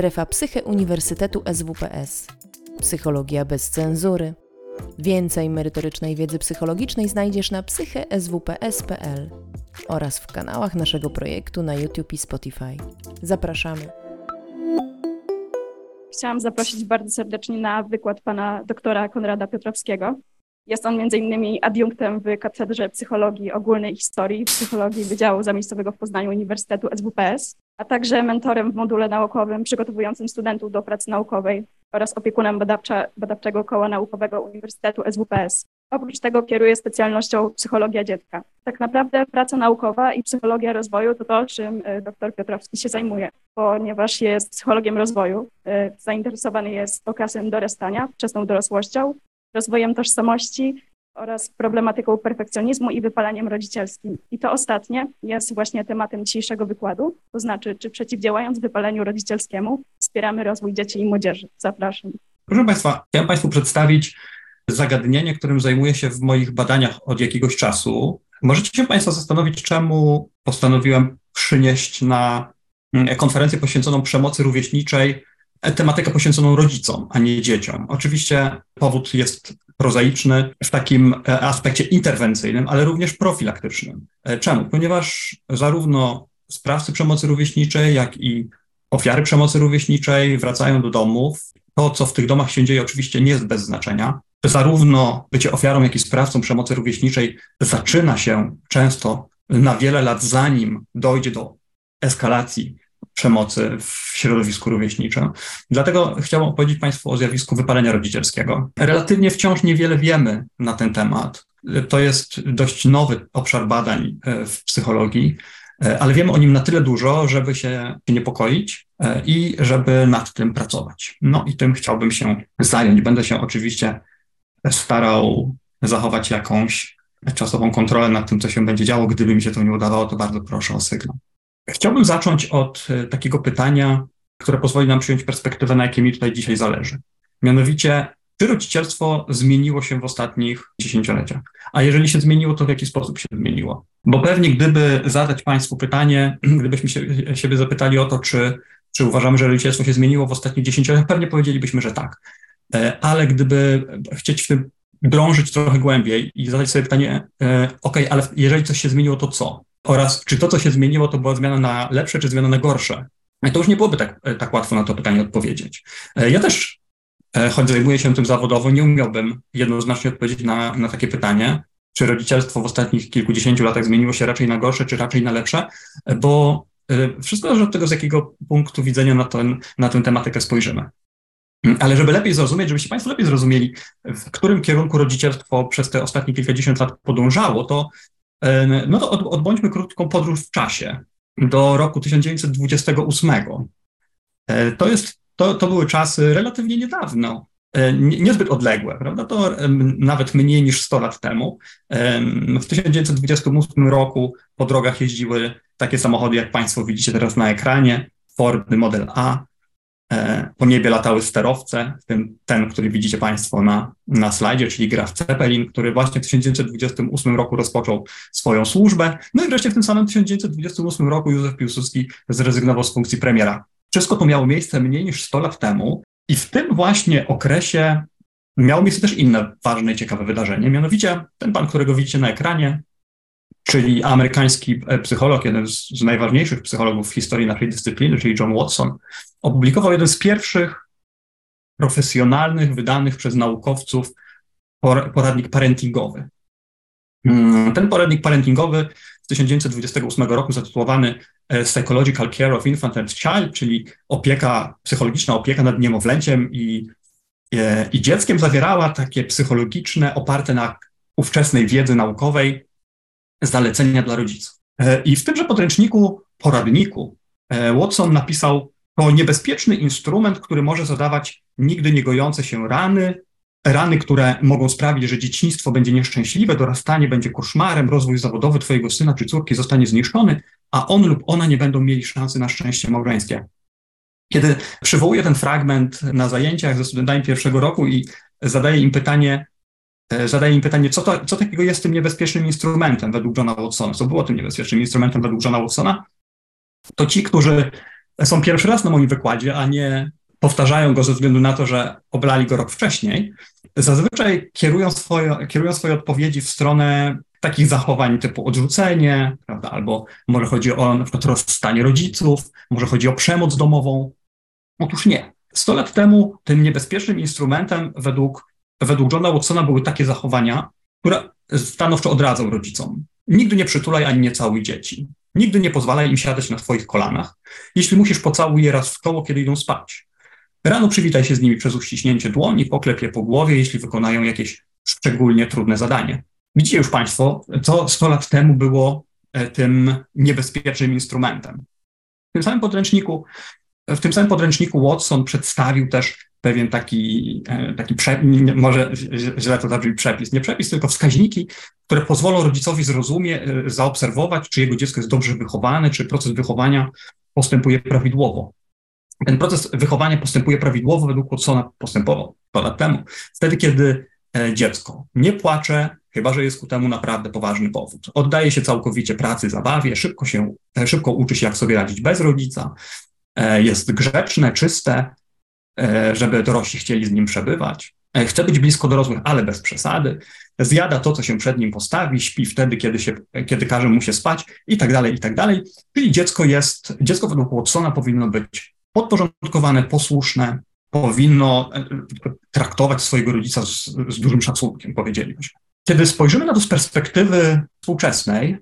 Strefa Psyche Uniwersytetu SWPS. Psychologia bez cenzury. Więcej merytorycznej wiedzy psychologicznej znajdziesz na psycheswps.pl oraz w kanałach naszego projektu na YouTube i Spotify. Zapraszamy. Chciałam zaprosić bardzo serdecznie na wykład pana doktora Konrada Piotrowskiego. Jest on m.in. adiunktem w Katedrze Psychologii Ogólnej i Historii Psychologii Wydziału Zamiejscowego w Poznaniu Uniwersytetu SWPS, a także mentorem w module naukowym przygotowującym studentów do pracy naukowej oraz opiekunem badawcza, badawczego koła naukowego Uniwersytetu SWPS. Oprócz tego kieruje specjalnością psychologia dziecka. Tak naprawdę praca naukowa i psychologia rozwoju to to, czym y, dr Piotrowski się zajmuje, ponieważ jest psychologiem rozwoju, y, zainteresowany jest okresem dorastania, wczesną dorosłością, rozwojem tożsamości oraz problematyką perfekcjonizmu i wypaleniem rodzicielskim. I to ostatnie jest właśnie tematem dzisiejszego wykładu, to znaczy, czy przeciwdziałając wypaleniu rodzicielskiemu wspieramy rozwój dzieci i młodzieży. Zapraszam. Proszę Państwa, chciałem Państwu przedstawić zagadnienie, którym zajmuję się w moich badaniach od jakiegoś czasu. Możecie się Państwo zastanowić, czemu postanowiłem przynieść na mm, konferencję poświęconą przemocy rówieśniczej tematykę poświęconą rodzicom, a nie dzieciom. Oczywiście powód jest prozaiczny w takim e, aspekcie interwencyjnym, ale również profilaktycznym. E, czemu? Ponieważ zarówno sprawcy przemocy rówieśniczej, jak i ofiary przemocy rówieśniczej wracają do domów. To, co w tych domach się dzieje, oczywiście nie jest bez znaczenia. Zarówno bycie ofiarą, jak i sprawcą przemocy rówieśniczej zaczyna się często na wiele lat, zanim dojdzie do eskalacji przemocy w środowisku rówieśniczym. Dlatego chciałbym opowiedzieć Państwu o zjawisku wypalenia rodzicielskiego. Relatywnie wciąż niewiele wiemy na ten temat. To jest dość nowy obszar badań e, w psychologii, e, ale wiemy o nim na tyle dużo, żeby się niepokoić e, i żeby nad tym pracować. No i tym chciałbym się zająć. Będę się oczywiście starał zachować jakąś czasową kontrolę nad tym, co się będzie działo. Gdyby mi się to nie udawało, to bardzo proszę o sygnał. Chciałbym zacząć od e, takiego pytania, które pozwoli nam przyjąć perspektywę, na jakiej mi tutaj dzisiaj zależy. Mianowicie, czy rodzicielstwo zmieniło się w ostatnich dziesięcioleciach? A jeżeli się zmieniło, to w jaki sposób się zmieniło? Bo pewnie gdyby zadać Państwu pytanie, gdybyśmy się, siebie zapytali o to, czy, czy uważamy, że rodzicielstwo się zmieniło w ostatnich dziesięcioleciach, pewnie powiedzielibyśmy, że tak. E, ale gdyby chcieć w tym drążyć trochę głębiej i zadać sobie pytanie, e, ok, ale jeżeli coś się zmieniło, to co? Oraz czy to, co się zmieniło, to była zmiana na lepsze, czy zmiana na gorsze. To już nie byłoby tak, e, tak łatwo na to pytanie odpowiedzieć. E, ja też, e, choć zajmuję się tym zawodowo, nie umiałbym jednoznacznie odpowiedzieć na, na takie pytanie, czy rodzicielstwo w ostatnich kilkudziesięciu latach zmieniło się raczej na gorsze, czy raczej na lepsze, bo wszystko zależy od tego, z jakiego punktu widzenia na, ten, na tę tematykę spojrzymy. Ale żeby lepiej zrozumieć, żebyście Państwo lepiej zrozumieli, w którym kierunku rodzicielstwo przez te ostatnie kilkadziesiąt lat podążało, to no to od, odbądźmy krótką podróż w czasie do roku 1928. E, to, jest, to, to były czasy relatywnie niedawno, e, niezbyt odległe, prawda? To nawet mniej niż 100 lat temu. W 1928 roku po drogach jeździły takie samochody, jak Państwo widzicie teraz na ekranie, Ford Model A, po niebie latały sterowce, w tym ten, który widzicie Państwo na, na slajdzie, czyli Graf Zeppelin, który właśnie w 1928 roku rozpoczął swoją służbę. No i wreszcie w tym samym 1928 roku Józef Piłsudski zrezygnował z funkcji premiera. Wszystko to miało miejsce mniej niż 100 lat temu i w tym właśnie okresie miało miejsce też inne ważne i ciekawe wydarzenie, mianowicie ten pan, którego widzicie na ekranie, czyli amerykański e, psycholog, jeden z, najważniejszych psychologów w historii naszej dyscypliny, czyli John Watson, opublikował jeden z pierwszych profesjonalnych, wydanych przez naukowców poradnik parentingowy. Mm, ten poradnik parentingowy z 1928 roku zatytułowany e, Psychological Care of Infant and Child, czyli opieka, psychologiczna opieka nad niemowlęciem i, e, i dzieckiem, zawierała takie psychologiczne, oparte na ówczesnej wiedzy naukowej zalecenia dla rodziców. E, I w tymże podręczniku, poradniku, Watson napisał to niebezpieczny instrument, który może zadawać nigdy nie gojące się rany, rany, które mogą sprawić, że dzieciństwo będzie nieszczęśliwe, dorastanie będzie koszmarem, rozwój zawodowy twojego syna czy córki zostanie zniszczony, a on lub ona nie będą mieli szansy na szczęście małżeńskie. Kiedy przywołuję ten fragment na zajęciach ze studentami pierwszego roku i zadaję im pytanie, e, zadaję im pytanie, co, to, co takiego jest tym niebezpiecznym instrumentem według Johna Watsona, co było tym niebezpiecznym instrumentem według Johna Watsona, to ci, którzy są pierwszy raz na moim wykładzie, a nie powtarzają go ze względu na to, że oblali go rok wcześniej, zazwyczaj kierują swoje, kierują swoje odpowiedzi w stronę takich zachowań typu odrzucenie, prawda, albo może chodzi o na przykład rozstanie rodziców, może chodzi o przemoc domową. Otóż nie. Sto lat temu tym niebezpiecznym instrumentem według, według Johna Watsona były takie zachowania, które stanowczo odradzał rodzicom. Nigdy nie przytulaj ani nie całuj dzieci. Nigdy nie pozwalaj im siadać na twoich kolanach. Jeśli musisz, pocałuj je raz w koło, kiedy idą spać. Rano przywitaj się z nimi przez uściśnięcie dłoni, poklep je po głowie, jeśli wykonają jakieś szczególnie trudne zadanie. Widzicie już Państwo, co 100 lat temu było e, tym niebezpiecznym instrumentem. W tym samym podręczniku, w tym samym podręczniku Watson przedstawił też pewien taki, e, taki prze, może źle to zabrzmi przepis, nie przepis, tylko wskaźniki, które pozwolą rodzicowi zrozumie, e, zaobserwować, czy jego dziecko jest dobrze wychowane, czy proces wychowania postępuje prawidłowo. Ten proces wychowania postępuje prawidłowo według Watsona postępował 100 lat temu. Wtedy, kiedy dziecko nie płacze, chyba że jest ku temu naprawdę poważny powód. Oddaje się całkowicie pracy, zabawie, szybko się, e, szybko uczy się, jak sobie radzić bez rodzica, e, jest grzeczne, czyste, e, żeby dorośli chcieli z nim przebywać. Chce być blisko dorosłych, ale bez przesady. Zjada to, co się przed nim postawi, śpi wtedy, kiedy, się, kiedy każe mu się spać i tak dalej, i tak dalej. Czyli dziecko jest, dziecko według Watsona powinno być podporządkowane, posłuszne, powinno traktować swojego rodzica z, z dużym szacunkiem, powiedzielibyśmy. Kiedy spojrzymy na to z perspektywy współczesnej, e,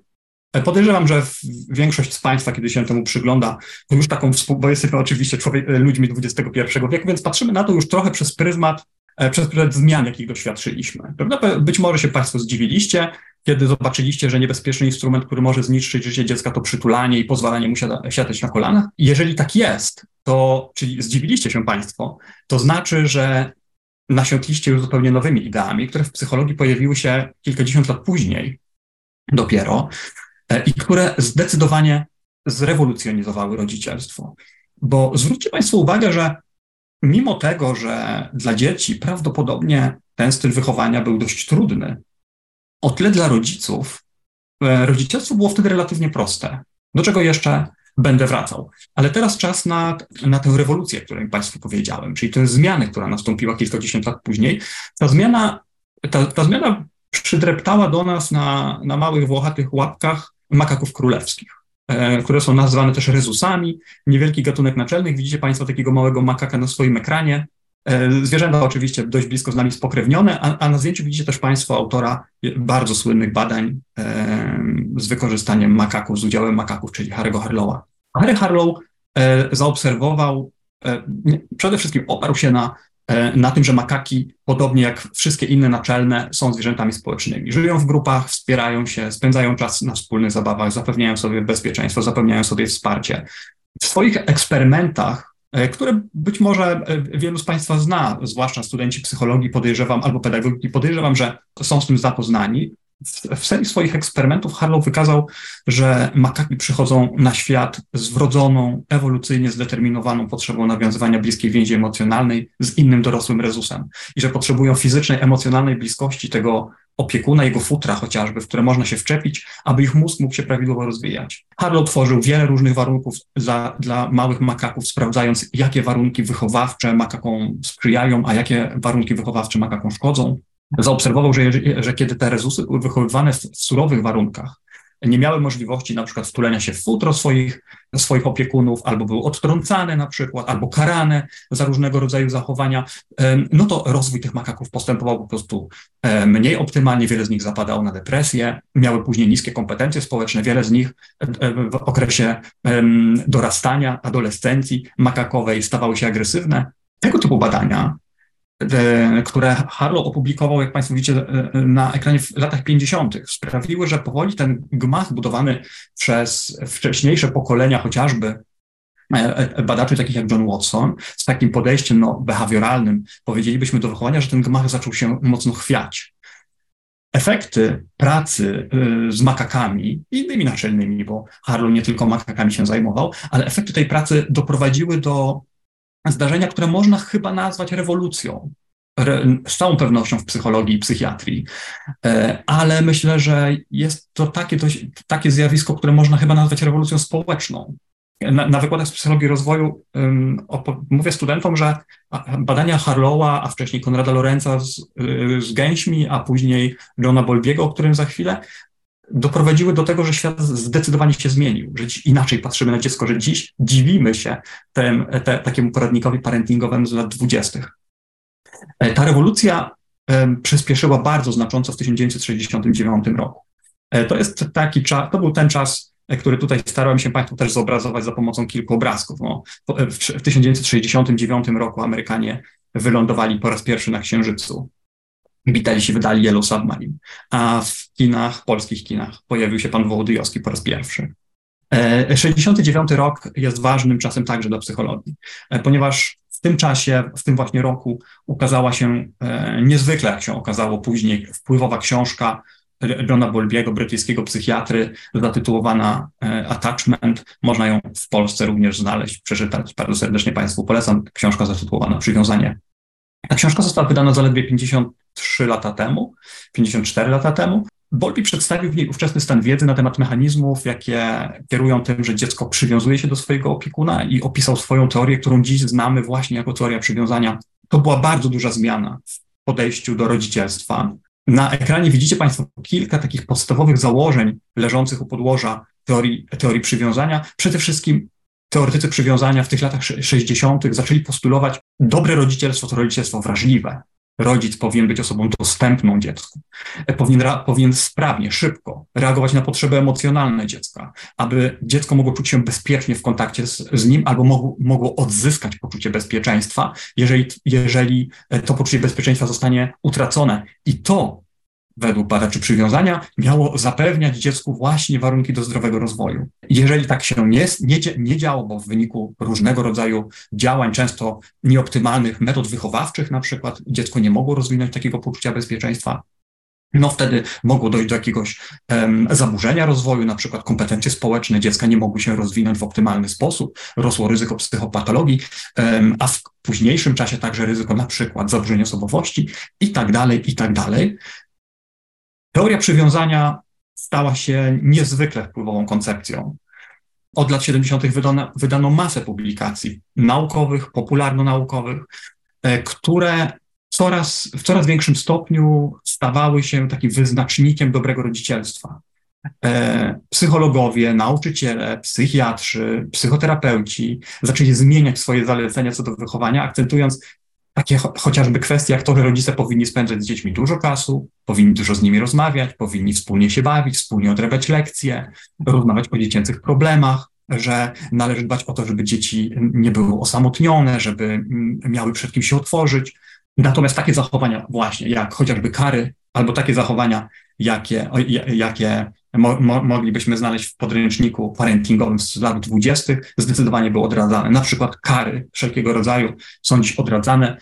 Podejrzewam, że większość z Państwa, kiedy się temu przygląda, to już taką, bo jesteśmy oczywiście człowiek, e, ludźmi XXI wieku, więc patrzymy na to już trochę przez pryzmat, e, przez pryzmat zmian, jakich doświadczyliśmy. Prawda? Być może się Państwo zdziwiliście, kiedy zobaczyliście, że niebezpieczny instrument, który może zniszczyć życie dziecka, to przytulanie i pozwalanie mu siadać na kolanach. Jeżeli tak jest, to, czyli zdziwiliście się Państwo, to znaczy, że nasiąkliście już zupełnie nowymi ideami, które w psychologii pojawiły się kilkadziesiąt lat później dopiero e, i które zdecydowanie zrewolucjonizowały rodzicielstwo. Bo zwróćcie Państwo uwagę, że mimo tego, że dla dzieci prawdopodobnie ten styl wychowania był dość trudny, o tyle dla rodziców e, rodzicielstwo było wtedy relatywnie proste. Do czego jeszcze będę wracał. Ale teraz czas na, na tę rewolucję, o której Państwu powiedziałem, czyli tę zmianę, która nastąpiła kilkadziesiąt lat później. Ta zmiana, ta, ta zmiana przydreptała do nas na, na małych, włochatych łapkach makaków królewskich, e, które są nazwane też rezusami. Niewielki gatunek naczelnych. Widzicie Państwo takiego małego makaka na swoim ekranie. E, zwierzęta oczywiście dość blisko z nami spokrewnione, a, a na zdjęciu widzicie też Państwo autora bardzo słynnych badań e, z wykorzystaniem makaków, z udziałem makaków, czyli Harry'ego Harlowa. Harry Harlow zaobserwował, przede wszystkim oparł się na, na tym, że makaki, podobnie jak wszystkie inne naczelne, są zwierzętami społecznymi. Żyją w grupach, wspierają się, spędzają czas na wspólnych zabawach, zapewniają sobie bezpieczeństwo, zapewniają sobie wsparcie. W swoich eksperymentach, które być może wielu z Państwa zna, zwłaszcza studenci psychologii, podejrzewam, albo pedagogiki, podejrzewam, że są z tym zapoznani, w serii swoich eksperymentów Harlow wykazał, że makaki przychodzą na świat z wrodzoną, ewolucyjnie zdeterminowaną potrzebą nawiązywania bliskiej więzi emocjonalnej z innym dorosłym rezusem i że potrzebują fizycznej, emocjonalnej bliskości tego opiekuna, jego futra chociażby, w które można się wczepić, aby ich mózg mógł się prawidłowo rozwijać. Harlow tworzył wiele różnych warunków za, dla małych makaków, sprawdzając, jakie warunki wychowawcze makakom sprzyjają, a jakie warunki wychowawcze makakom szkodzą zaobserwował, że, że kiedy te rezusy były wychowywane w surowych warunkach, nie miały możliwości na przykład wtulenia się w futro swoich, swoich opiekunów, albo były odtrącane na przykład, albo karane za różnego rodzaju zachowania, no to rozwój tych makaków postępował po prostu mniej optymalnie, wiele z nich zapadało na depresję, miały później niskie kompetencje społeczne, wiele z nich w okresie dorastania, adolescencji makakowej stawały się agresywne. Tego typu badania które Harlow opublikował, jak Państwo widzicie, e, na ekranie w latach 50., sprawiły, że powoli ten gmach budowany przez wcześniejsze pokolenia, chociażby e, badaczy takich jak John Watson, z takim podejściem no, behawioralnym, powiedzielibyśmy do wychowania, że ten gmach zaczął się mocno chwiać. Efekty pracy z makakami i innymi naczelnymi, bo Harlow nie tylko makakami się zajmował, ale efekty tej pracy doprowadziły do zdarzenia, które można chyba nazwać rewolucją. Re, z całą pewnością w psychologii i psychiatrii, e, ale myślę, że jest to takie, dość, takie zjawisko, które można chyba nazwać rewolucją społeczną. na, na wykładach z psychologii rozwoju mówię studentom, że badania Harlowa, a wcześniej Konrada Lorenza z, y, z gęśmi, a później Johna Bolbiego, o którym za chwilę, doprowadziły do tego, że świat zdecydowanie się zmienił, że inaczej patrzymy na dziecko, że dziś dziwimy się tem, te, takiemu poradnikowi parentingowemu z lat dwudziestych. E, ta rewolucja przyspieszyła bardzo znacząco w 1969 roku. E, to jest taki czas, to był ten czas, e, który tutaj starałem się Państwu też zobrazować za pomocą kilku obrazków. No, w 1969 roku Amerykanie wylądowali po raz pierwszy na Księżycu. Beatlesi wydali Yellow Submarine, a w kinach, polskich kinach pojawił się pan Wołodyjowski po raz pierwszy. 69 rok jest ważnym czasem także dla psychologii, ponieważ w tym czasie, w tym właśnie roku ukazała się e, niezwykle, jak się okazało później, wpływowa książka Johna Bolbiego, brytyjskiego psychiatry, zatytułowana e, Attachment. Można ją w Polsce również znaleźć, przeczytać. Bardzo serdecznie Państwu polecam. Książka zatytułowana Przywiązanie. Ta książka została wydana zaledwie 53 lata temu, 54 lata temu. Bolbi przedstawił w niej ówczesny stan wiedzy na temat mechanizmów, jakie kierują tym, że dziecko przywiązuje się do swojego opiekuna i opisał swoją teorię, którą dziś znamy właśnie jako teoria przywiązania. To była bardzo duża zmiana w podejściu do rodzicielstwa. Na ekranie widzicie Państwo kilka takich podstawowych założeń leżących u podłoża teorii, teorii przywiązania. Przede wszystkim teoretycy przywiązania w tych latach 60. zaczęli postulować, dobre rodzicielstwo to rodzicielstwo wrażliwe, rodzic powinien być osobą dostępną dziecku, e, powinien, powinien sprawnie, szybko reagować na potrzeby emocjonalne dziecka, aby dziecko mogło czuć się bezpiecznie w kontakcie z, z nim albo mogło, mogło odzyskać poczucie bezpieczeństwa, jeżeli, jeżeli e, to poczucie bezpieczeństwa zostanie utracone. I to według badaczy przywiązania miało zapewniać dziecku właśnie warunki do zdrowego rozwoju. Jeżeli tak się nie, nie, nie działo, bo w wyniku różnego rodzaju działań, często nieoptymalnych metod wychowawczych, na przykład dziecko nie mogło rozwinąć takiego poczucia bezpieczeństwa, no wtedy mogło dojść do jakiegoś um, zaburzenia rozwoju, na przykład kompetencje społeczne dziecka nie mogły się rozwinąć w optymalny sposób, rosło ryzyko psychopatologii, um, a w późniejszym czasie także ryzyko na przykład zaburzenia osobowości i tak dalej, i tak dalej. Teoria przywiązania stała się niezwykle wpływową koncepcją. Od lat 70. Wydano, wydano masę publikacji naukowych, popularno-naukowych, e, które coraz, w coraz większym stopniu stawały się takim wyznacznikiem dobrego rodzicielstwa. E, psychologowie, nauczyciele, psychiatrzy, psychoterapeuci zaczęli zmieniać swoje zalecenia co do wychowania, akcentując takie cho chociażby kwestie, jak to, że rodzice powinni spędzać z dziećmi dużo czasu, powinni dużo z nimi rozmawiać, powinni wspólnie się bawić, wspólnie odrabiać lekcje, rozmawiać o dziecięcych problemach, że należy dbać o to, żeby dzieci nie były osamotnione, żeby miały przed kim się otworzyć. Natomiast takie zachowania właśnie, jak chociażby kary, albo takie zachowania, jakie, jakie mo, mo, moglibyśmy znaleźć w podręczniku parentingowym z lat dwudziestych, zdecydowanie były odradzane. Na przykład kary wszelkiego rodzaju są dziś odradzane.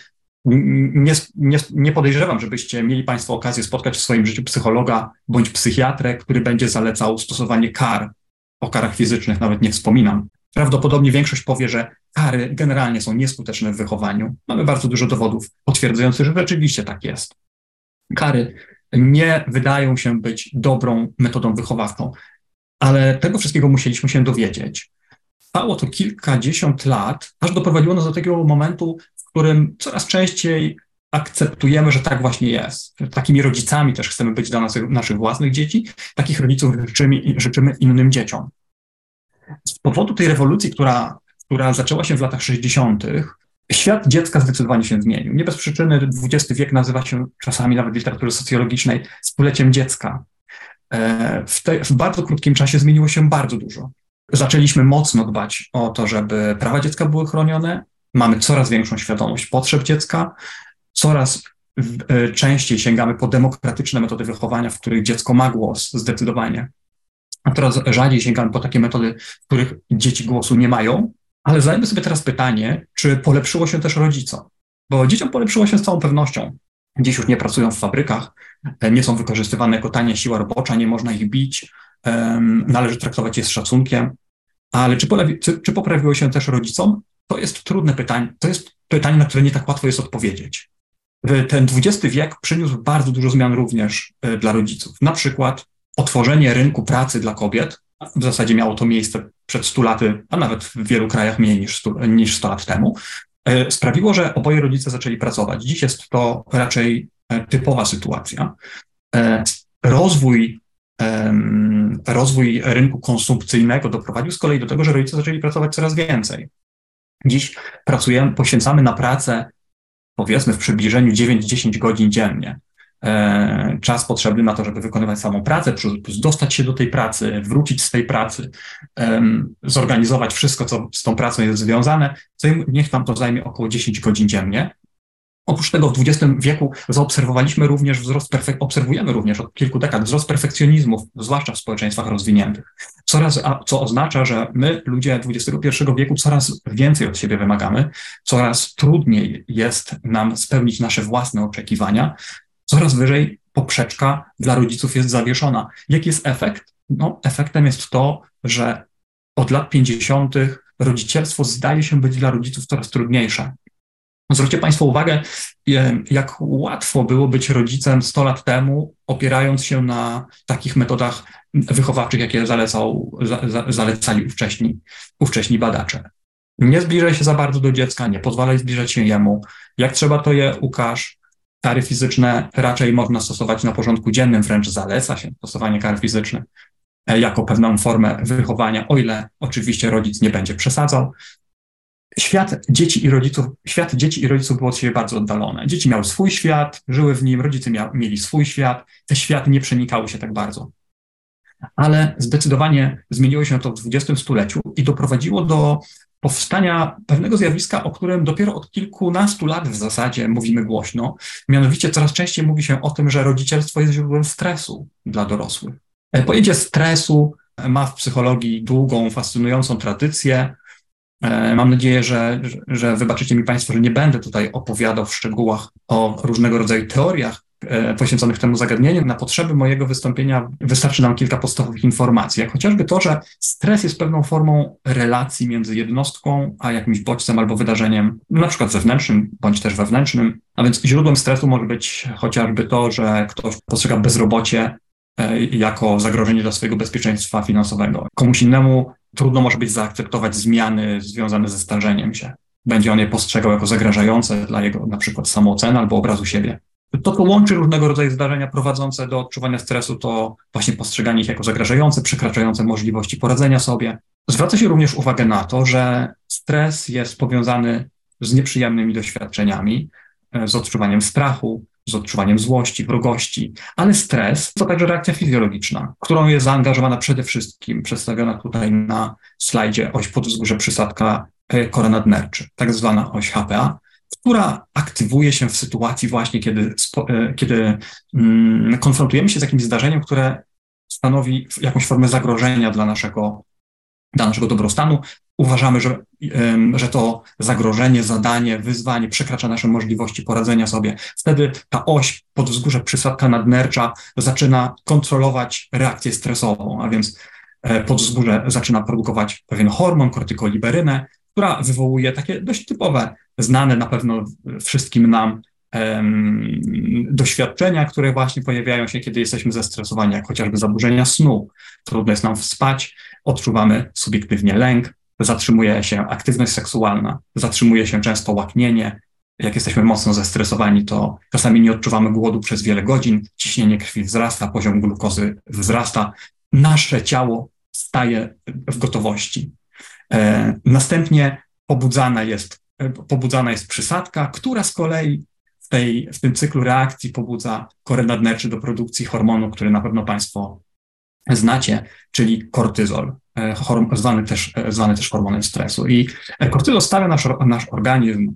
Nie, nie, nie, podejrzewam, żebyście mieli Państwo okazję spotkać w swoim życiu psychologa bądź psychiatrę, który będzie zalecał stosowanie kar. O karach fizycznych nawet nie wspominam. Prawdopodobnie większość powie, że kary generalnie są nieskuteczne w wychowaniu. Mamy bardzo dużo dowodów potwierdzających, że rzeczywiście tak jest. Kary nie wydają się być dobrą metodą wychowawczą. Ale tego wszystkiego musieliśmy się dowiedzieć. Trwało to kilkadziesiąt lat, aż doprowadziło nas do takiego momentu, w którym coraz częściej akceptujemy, że tak właśnie jest. Takimi rodzicami też chcemy być dla nas, naszych własnych dzieci, takich rodziców życzymy, życzymy innym dzieciom. Z powodu tej rewolucji, która, która zaczęła się w latach 60., Świat dziecka zdecydowanie się zmienił. Nie bez przyczyny XX wiek nazywa się czasami nawet w literaturze socjologicznej stuleciem dziecka. E, w, te, w bardzo krótkim czasie zmieniło się bardzo dużo. Zaczęliśmy mocno dbać o to, żeby prawa dziecka były chronione. Mamy coraz większą świadomość potrzeb dziecka, coraz e, częściej sięgamy po demokratyczne metody wychowania, w których dziecko ma głos zdecydowanie. A coraz rzadziej sięgamy po takie metody, w których dzieci głosu nie mają, ale zadajmy sobie teraz pytanie, czy polepszyło się też rodzicom? Bo dzieciom polepszyło się z całą pewnością. Dziś już nie pracują w fabrykach, e, nie są wykorzystywane jako tania siła robocza, nie można ich bić, należy traktować je z szacunkiem. Ale czy, polewi, czy, czy poprawiło się też rodzicom? To jest trudne pytanie. To jest pytanie, na które nie tak łatwo jest odpowiedzieć. Ten XX wiek przyniósł bardzo dużo zmian również e, dla rodziców. Na przykład otworzenie rynku pracy dla kobiet w zasadzie miało to miejsce przed 100 laty, a nawet w wielu krajach mniej niż 100, niż 100 lat temu, e, sprawiło, że oboje rodzice zaczęli pracować. Dziś jest to raczej e, typowa sytuacja. E, rozwój, rozwój rynku konsumpcyjnego doprowadził z kolei do tego, że rodzice zaczęli pracować coraz więcej. Dziś pracujemy, poświęcamy na pracę powiedzmy w przybliżeniu 9-10 godzin dziennie. E, czas potrzebny na to, żeby wykonywać samą pracę, dostać się do tej pracy, wrócić z tej pracy, zorganizować wszystko, co z tą pracą jest związane, niech nam to zajmie około 10 godzin dziennie. Oprócz tego w XX wieku zaobserwowaliśmy również wzrost, obserwujemy również od kilku dekad wzrost perfekcjonizmów, zwłaszcza w społeczeństwach rozwiniętych. Coraz, co oznacza, że my, ludzie XXI wieku, coraz więcej od siebie wymagamy, coraz trudniej jest nam spełnić nasze własne oczekiwania, coraz wyżej poprzeczka dla rodziców jest zawieszona. Jaki jest efekt? No, efektem jest to, że od lat 50. rodzicielstwo zdaje się być dla rodziców coraz trudniejsze. Zwróćcie Państwo uwagę, jak łatwo było być rodzicem 100 lat temu, opierając się na takich metodach wychowawczych, jakie zalecał, za, zalecali ówcześni, ówcześni badacze. Nie zbliżaj się za bardzo do dziecka, nie pozwalaj zbliżać się jemu. Jak trzeba, to je ukaż. Kary fizyczne raczej można stosować na porządku dziennym, wręcz zaleca się stosowanie kar fizycznych e, jako pewną formę wychowania, o ile oczywiście rodzic nie będzie przesadzał świat dzieci i rodziców, świat dzieci i rodziców był od siebie bardzo oddalony. Dzieci miały swój świat, żyły w nim, rodzice mia, mieli swój świat, te światy nie przenikały się tak bardzo. Ale zdecydowanie zmieniło się to w XX stuleciu i doprowadziło do powstania pewnego zjawiska, o którym dopiero od kilkunastu lat w zasadzie mówimy głośno. Mianowicie coraz częściej mówi się o tym, że rodzicielstwo jest źródłem stresu dla dorosłych. Pojęcie stresu ma w psychologii długą, fascynującą tradycję. E, mam nadzieję, że, że wybaczycie mi Państwo, że nie będę tutaj opowiadał w szczegółach o różnego rodzaju teoriach e, poświęconych temu zagadnieniu. Na potrzeby mojego wystąpienia wystarczy nam kilka podstawowych informacji, jak chociażby to, że stres jest pewną formą relacji między jednostką a jakimś bodźcem albo wydarzeniem, na przykład zewnętrznym bądź też wewnętrznym. A więc źródłem stresu może być chociażby to, że ktoś postrzega bezrobocie e, jako zagrożenie dla swojego bezpieczeństwa finansowego. Komuś innemu trudno może być zaakceptować zmiany związane ze starzeniem się. Będzie on je postrzegał jako zagrażające dla jego na przykład samooceny albo obrazu siebie. To, co łączy różnego rodzaju zdarzenia prowadzące do odczuwania stresu, to właśnie postrzeganie ich jako zagrażające, przekraczające możliwości poradzenia sobie. Zwraca się również uwagę na to, że stres jest powiązany z nieprzyjemnymi doświadczeniami, e, z odczuwaniem strachu, z odczuwaniem złości, wrogości, ale stres to także reakcja fizjologiczna, którą jest zaangażowana przede wszystkim, przedstawiona tutaj na slajdzie oś podwzgórze przysadka e, kora nadnerczy, tak zwana oś HPA, która aktywuje się w sytuacji właśnie, kiedy, e, kiedy mm, konfrontujemy się z jakimś zdarzeniem, które stanowi jakąś formę zagrożenia dla naszego, dla naszego dobrostanu, uważamy, że, że to zagrożenie, zadanie, wyzwanie przekracza nasze możliwości poradzenia sobie. Wtedy ta oś podwzgórze przysadka nadnercza zaczyna kontrolować reakcję stresową, a więc e, podwzgórze zaczyna produkować pewien hormon, kortykoliberynę, która wywołuje takie dość typowe, znane na pewno wszystkim nam doświadczenia, które właśnie pojawiają się, kiedy jesteśmy zestresowani, jak chociażby zaburzenia snu. Trudno jest nam spać, odczuwamy subiektywnie lęk, zatrzymuje się aktywność seksualna, zatrzymuje się często łaknienie. Jak jesteśmy mocno zestresowani, to czasami nie odczuwamy głodu przez wiele godzin, ciśnienie krwi wzrasta, poziom glukozy wzrasta, nasze ciało staje w gotowości. E, następnie pobudzana jest, e, pobudzana jest przysadka, która z kolei w, tej, w tym cyklu reakcji pobudza korę nadnerczy do produkcji hormonu, który na pewno Państwo znacie, czyli kortyzol. E, zwany też, zwany też hormonem stresu. I kortyzol stawia nasz, nasz organizm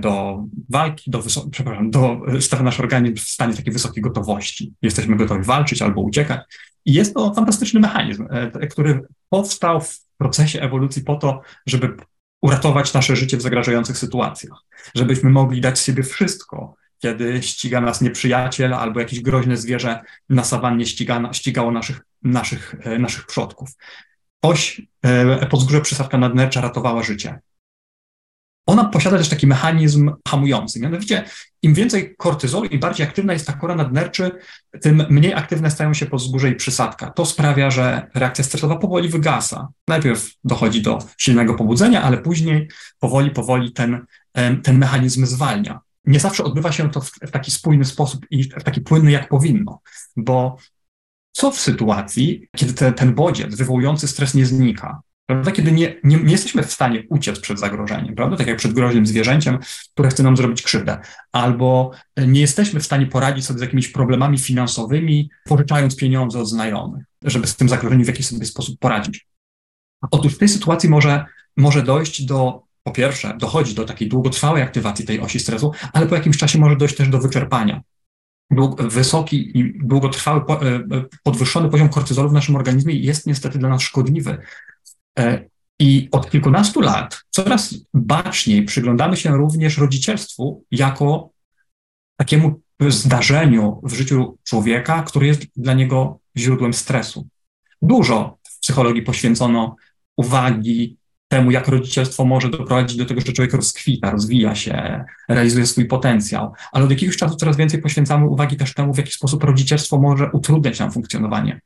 do walki, do, przepraszam, do, stawia nasz organizm w stanie takiej wysokiej gotowości. Jesteśmy gotowi walczyć albo uciekać. I jest to fantastyczny mechanizm, który powstał w procesie ewolucji po to, żeby uratować nasze życie w zagrażających sytuacjach, żebyśmy mogli dać sobie wszystko, kiedy ściga nas nieprzyjaciel albo jakieś groźne zwierzę na sawannie ściga, ścigało naszych, naszych, naszych przodków. Oś e, Podzgórze Przysadka Nadnercza ratowała życie. Ona posiada też taki mechanizm hamujący. Mianowicie, im więcej kortyzolu i bardziej aktywna jest ta kora nadnerczy, tym mniej aktywne stają się podwzgórze i przysadka. To sprawia, że reakcja stresowa powoli wygasa. Najpierw dochodzi do silnego pobudzenia, ale później powoli, powoli ten, ten mechanizm zwalnia. Nie zawsze odbywa się to w taki spójny sposób i w taki płynny, jak powinno, bo co w sytuacji, kiedy te, ten bodziec wywołujący stres nie znika? Prawda? Kiedy nie, nie, nie, jesteśmy w stanie uciec przed zagrożeniem, prawda? tak jak przed groźnym zwierzęciem, które chce nam zrobić krzywdę, albo nie jesteśmy w stanie poradzić sobie z jakimiś problemami finansowymi, pożyczając pieniądze od znajomych, żeby z tym zagrożeniem w jakiś sobie sposób poradzić. Otóż w tej sytuacji może, może dojść do, po pierwsze, dochodzi do takiej długotrwałej aktywacji tej osi stresu, ale po jakimś czasie może dojść też do wyczerpania wysoki i długotrwały, e, e, podwyższony poziom kortyzolu w naszym organizmie jest niestety dla nas szkodliwy. E, I od kilkunastu lat coraz baczniej przyglądamy się również rodzicielstwu jako takiemu zdarzeniu w życiu człowieka, który jest dla niego źródłem stresu. Dużo w psychologii poświęcono uwagi temu, jak rodzicielstwo może doprowadzić do tego, że człowiek rozkwita, rozwija się, realizuje swój potencjał, ale od jakiegoś czasu coraz więcej poświęcamy uwagi też temu, w jaki sposób rodzicielstwo może utrudniać nam funkcjonowanie.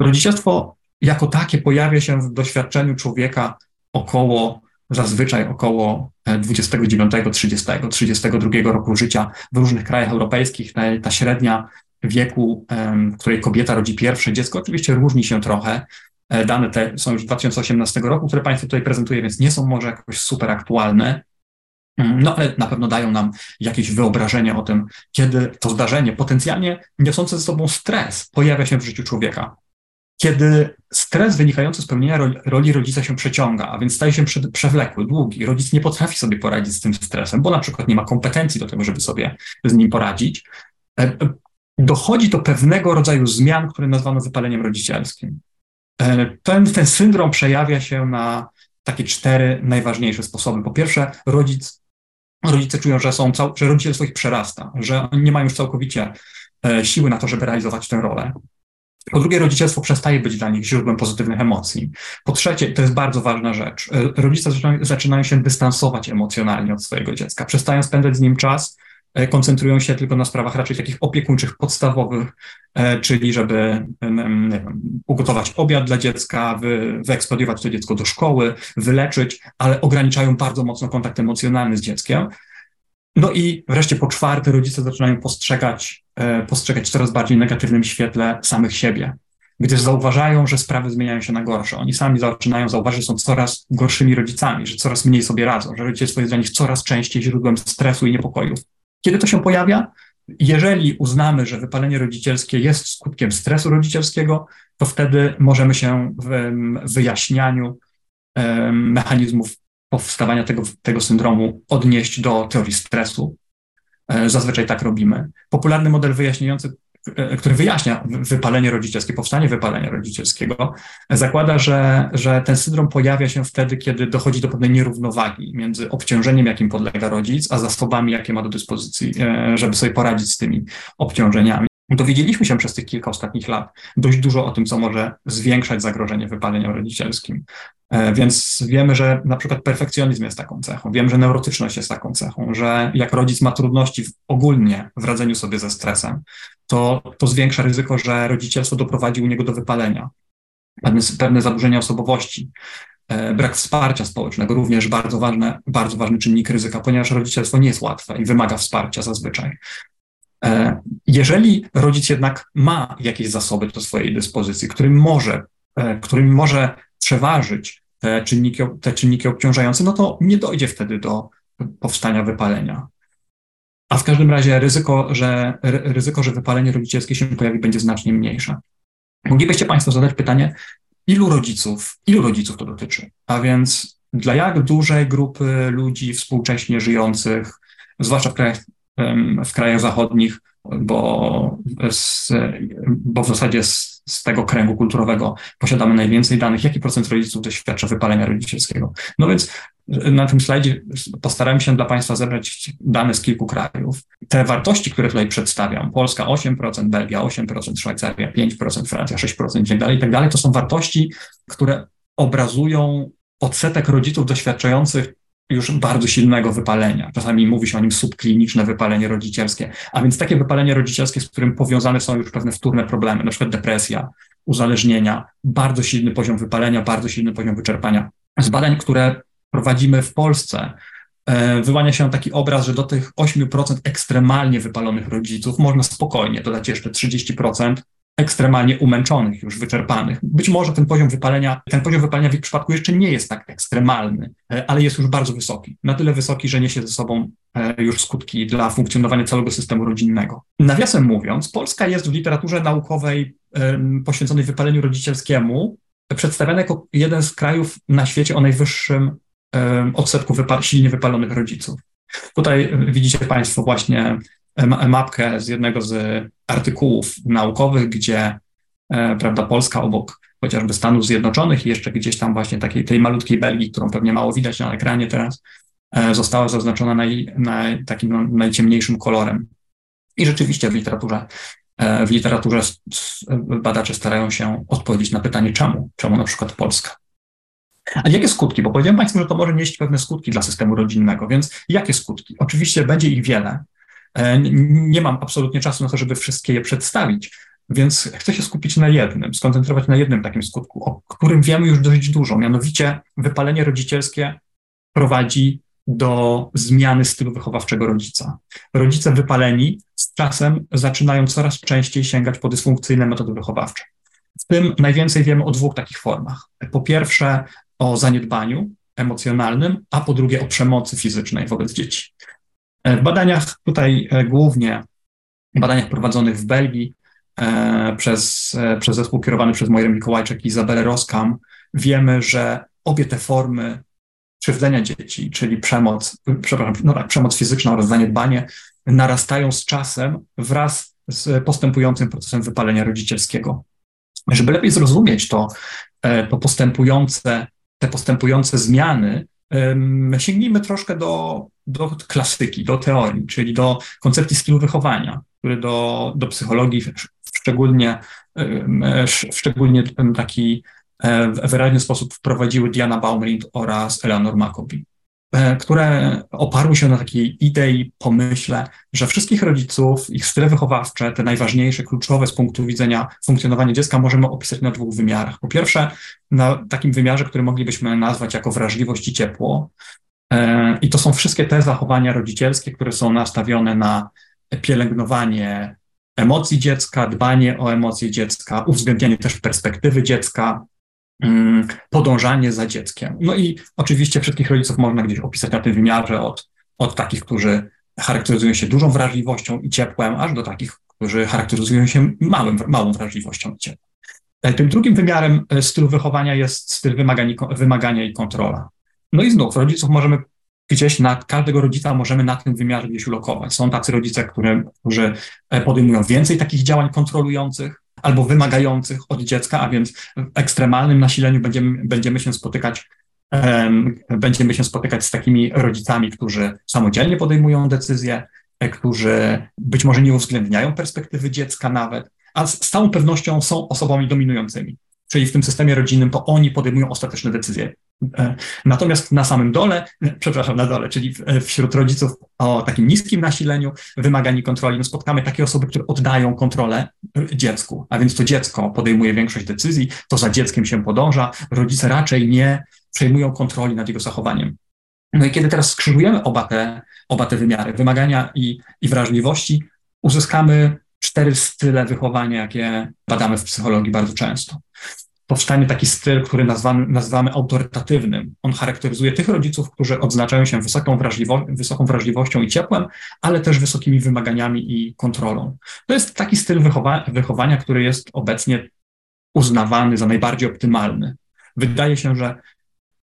Rodzicielstwo jako takie pojawia się w doświadczeniu człowieka około, zazwyczaj około 29, 30, 32 roku życia w różnych krajach europejskich. Ta, ta średnia wieku, w której kobieta rodzi pierwsze dziecko, oczywiście różni się trochę. E, dane te są już z 2018 roku, które Państwu tutaj prezentuję, więc nie są może jakoś super aktualne, mm, no ale na pewno dają nam jakieś wyobrażenie o tym, kiedy to zdarzenie potencjalnie niosące ze sobą stres pojawia się w życiu człowieka. Kiedy stres wynikający z pełnienia roli rodzica się przeciąga, a więc staje się przewlekły, długi, rodzic nie potrafi sobie poradzić z tym stresem, bo na przykład nie ma kompetencji do tego, żeby sobie z nim poradzić, e, e, dochodzi do pewnego rodzaju zmian, które nazwano wypaleniem rodzicielskim. E, ten, ten syndrom przejawia się na takie cztery najważniejsze sposoby. Po pierwsze, rodzic, rodzice czują, że, są cał, że rodzicielstwo ich przerasta, że nie mają już całkowicie siły na to, żeby realizować tę rolę. Po drugie, rodzicielstwo przestaje być dla nich źródłem pozytywnych emocji. Po trzecie, to jest bardzo ważna rzecz, e, rodzice zaczynają, się dystansować emocjonalnie od swojego dziecka, przestają spędzać z nim czas, E, koncentrują się tylko na sprawach raczej takich opiekuńczych, podstawowych, e, czyli żeby wiem, ugotować obiad dla dziecka, wy, to dziecko do szkoły, wyleczyć, ale ograniczają bardzo mocno kontakt emocjonalny z dzieckiem. No i wreszcie po czwarte, rodzice zaczynają postrzegać, e, postrzegać w coraz bardziej negatywnym świetle samych siebie, gdyż zauważają, że sprawy zmieniają się na gorsze. Oni sami zaczynają zauważyć, że są coraz gorszymi rodzicami, że coraz mniej sobie radzą, że rodzicielstwo jest dla nich coraz częściej źródłem stresu i niepokojów. Kiedy to się pojawia? Jeżeli uznamy, że wypalenie rodzicielskie jest skutkiem stresu rodzicielskiego, to wtedy możemy się w wyjaśnianiu mechanizmów powstawania tego, tego syndromu odnieść do teorii stresu. E, zazwyczaj tak robimy. Popularny model wyjaśniający E, który wyjaśnia wypalenie rodzicielskie, powstanie wypalenia rodzicielskiego, zakłada, że, że ten syndrom pojawia się wtedy, kiedy dochodzi do pewnej nierównowagi między obciążeniem, jakim podlega rodzic, a zasobami, jakie ma do dyspozycji, e, żeby sobie poradzić z tymi obciążeniami. Dowiedzieliśmy się przez tych kilka ostatnich lat dość dużo o tym, co może zwiększać zagrożenie wypaleniem rodzicielskim. E, więc wiemy, że na przykład perfekcjonizm jest taką cechą, wiem, że neurotyczność jest taką cechą, że jak rodzic ma trudności w, ogólnie w radzeniu sobie ze stresem, to, to zwiększa ryzyko, że rodzicielstwo doprowadzi u niego do wypalenia, pewne, pewne zaburzenia osobowości. E, brak wsparcia społecznego również bardzo, ważne, bardzo ważny czynnik ryzyka, ponieważ rodzicielstwo nie jest łatwe i wymaga wsparcia zazwyczaj. E, jeżeli rodzic jednak ma jakieś zasoby do swojej dyspozycji, którym może, którym może przeważyć te czynniki, te czynniki obciążające, no to nie dojdzie wtedy do powstania wypalenia. A w każdym razie ryzyko, że, ryzyko, że wypalenie rodzicielskie się pojawi, będzie znacznie mniejsze. Moglibyście Państwo zadać pytanie, ilu rodziców, ilu rodziców to dotyczy? A więc dla jak dużej grupy ludzi współcześnie żyjących, zwłaszcza w krajach, w krajach zachodnich, bo, z, bo w zasadzie z, z, tego kręgu kulturowego posiadamy najwięcej danych, jaki procent rodziców doświadcza wypalenia rodzicielskiego. No więc na tym slajdzie postarałem się dla Państwa zebrać dane z kilku krajów. Te wartości, które tutaj przedstawiam, Polska 8%, Belgia 8%, Szwajcaria 5%, Francja 6% i tak dalej, i tak dalej, to są wartości, które obrazują odsetek rodziców doświadczających już bardzo silnego wypalenia. Czasami mówi się o nim subkliniczne wypalenie rodzicielskie, a więc takie wypalenie rodzicielskie, z którym powiązane są już pewne wtórne problemy, na przykład depresja, uzależnienia, bardzo silny poziom wypalenia, bardzo silny poziom wyczerpania. Z badań, które prowadzimy w Polsce, e, wyłania się taki obraz, że do tych 8% ekstremalnie wypalonych rodziców można spokojnie dodać jeszcze 30% ekstremalnie umęczonych, już wyczerpanych. Być może ten poziom wypalenia, ten poziom wypalenia w ich przypadku jeszcze nie jest tak ekstremalny, e, ale jest już bardzo wysoki. Na tyle wysoki, że niesie ze sobą e, już skutki dla funkcjonowania całego systemu rodzinnego. Nawiasem mówiąc, Polska jest w literaturze naukowej poświęconej wypaleniu rodzicielskiemu przedstawiana jako jeden z krajów na świecie o najwyższym odsetku wypa silnie wypalonych rodziców. Tutaj widzicie Państwo właśnie mapkę z jednego z artykułów naukowych, gdzie e, prawda, Polska obok chociażby Stanów Zjednoczonych i jeszcze gdzieś tam właśnie takiej tej malutkiej Belgii, którą pewnie mało widać na ekranie teraz, e, została zaznaczona naj, naj, takim no, najciemniejszym kolorem. I rzeczywiście w literaturze, e, w literaturze badacze starają się odpowiedzieć na pytanie czemu, czemu na przykład Polska. A jakie skutki? Bo powiedziałem Państwu, że to może nieść pewne skutki dla systemu rodzinnego, więc jakie skutki? Oczywiście będzie ich wiele. E, nie mam absolutnie czasu na to, żeby wszystkie je przedstawić, więc chcę się skupić na jednym, skoncentrować na jednym takim skutku, o którym wiemy już dość dużo. Mianowicie wypalenie rodzicielskie prowadzi do zmiany stylu wychowawczego rodzica. Rodzice wypaleni z czasem zaczynają coraz częściej sięgać po dysfunkcyjne metody wychowawcze. W tym najwięcej wiemy o dwóch takich formach. Po pierwsze o zaniedbaniu emocjonalnym, a po drugie o przemocy fizycznej wobec dzieci. W badaniach tutaj e, głównie, badaniach prowadzonych w Belgii e, przez, e, przez zespół kierowany przez Moirę Mikołajczak i Izabelę Roskam, wiemy, że obie te formy krzywdzenia dzieci, czyli przemoc, przepraszam, no tak, przemoc fizyczna oraz zaniedbanie, narastają z czasem wraz z postępującym procesem wypalenia rodzicielskiego. Żeby lepiej zrozumieć to, to postępujące, te postępujące zmiany, sięgnijmy troszkę do, do klasyki, do teorii, czyli do koncepcji stylu wychowania, który do, do psychologii szczególnie, w szczególnie taki e, wyraźny sposób wprowadziły Diana Baumrind oraz Eleanor Maccoby. E, które oparły się na takiej idei, pomyśle, że wszystkich rodziców, ich style wychowawcze, te najważniejsze, kluczowe z punktu widzenia funkcjonowania dziecka możemy opisać na dwóch wymiarach. Po pierwsze, na takim wymiarze, który moglibyśmy nazwać jako wrażliwość i ciepło. E, I to są wszystkie te zachowania rodzicielskie, które są nastawione na pielęgnowanie emocji dziecka, dbanie o emocje dziecka, uwzględnianie też perspektywy dziecka, podążanie za dzieckiem. No i oczywiście wszystkich rodziców można gdzieś opisać na tym wymiarze od, od takich, którzy charakteryzują się dużą wrażliwością i ciepłem, aż do takich, którzy charakteryzują się małym, małą wrażliwością i ciepłem. E, tym drugim wymiarem e, stylu wychowania jest styl wymagania, wymagania i kontrola. No i znów rodziców możemy gdzieś na każdego rodzica możemy na tym wymiarze gdzieś ulokować. Są tacy rodzice, które, którzy e, podejmują więcej takich działań kontrolujących, albo wymagających od dziecka, a więc w ekstremalnym nasileniu będziemy, będziemy się spotykać będziemy się spotykać z takimi rodzicami, którzy samodzielnie podejmują decyzje, e, którzy być może nie uwzględniają perspektywy dziecka nawet, a z całą pewnością są osobami dominującymi. Czyli w tym systemie rodzinnym to oni podejmują ostateczne decyzje. E, natomiast na samym dole, e, przepraszam, na dole, czyli e, wśród rodziców o takim niskim nasileniu wymagań kontroli, no spotkamy takie osoby, które oddają kontrolę dziecku, a więc to dziecko podejmuje większość decyzji, to za dzieckiem się podąża, rodzice raczej nie przejmują kontroli nad jego zachowaniem. No i kiedy teraz skrzyżujemy oba te, oba te wymiary, wymagania i, i wrażliwości, uzyskamy cztery style wychowania, jakie badamy w psychologii bardzo często powstanie taki styl, który nazwamy, nazywamy autorytatywnym. On charakteryzuje tych rodziców, którzy odznaczają się wysoką, wrażliwością, wysoką wrażliwością i ciepłem, ale też wysokimi wymaganiami i kontrolą. To jest taki styl wychowa wychowania, który jest obecnie uznawany za najbardziej optymalny. Wydaje się, że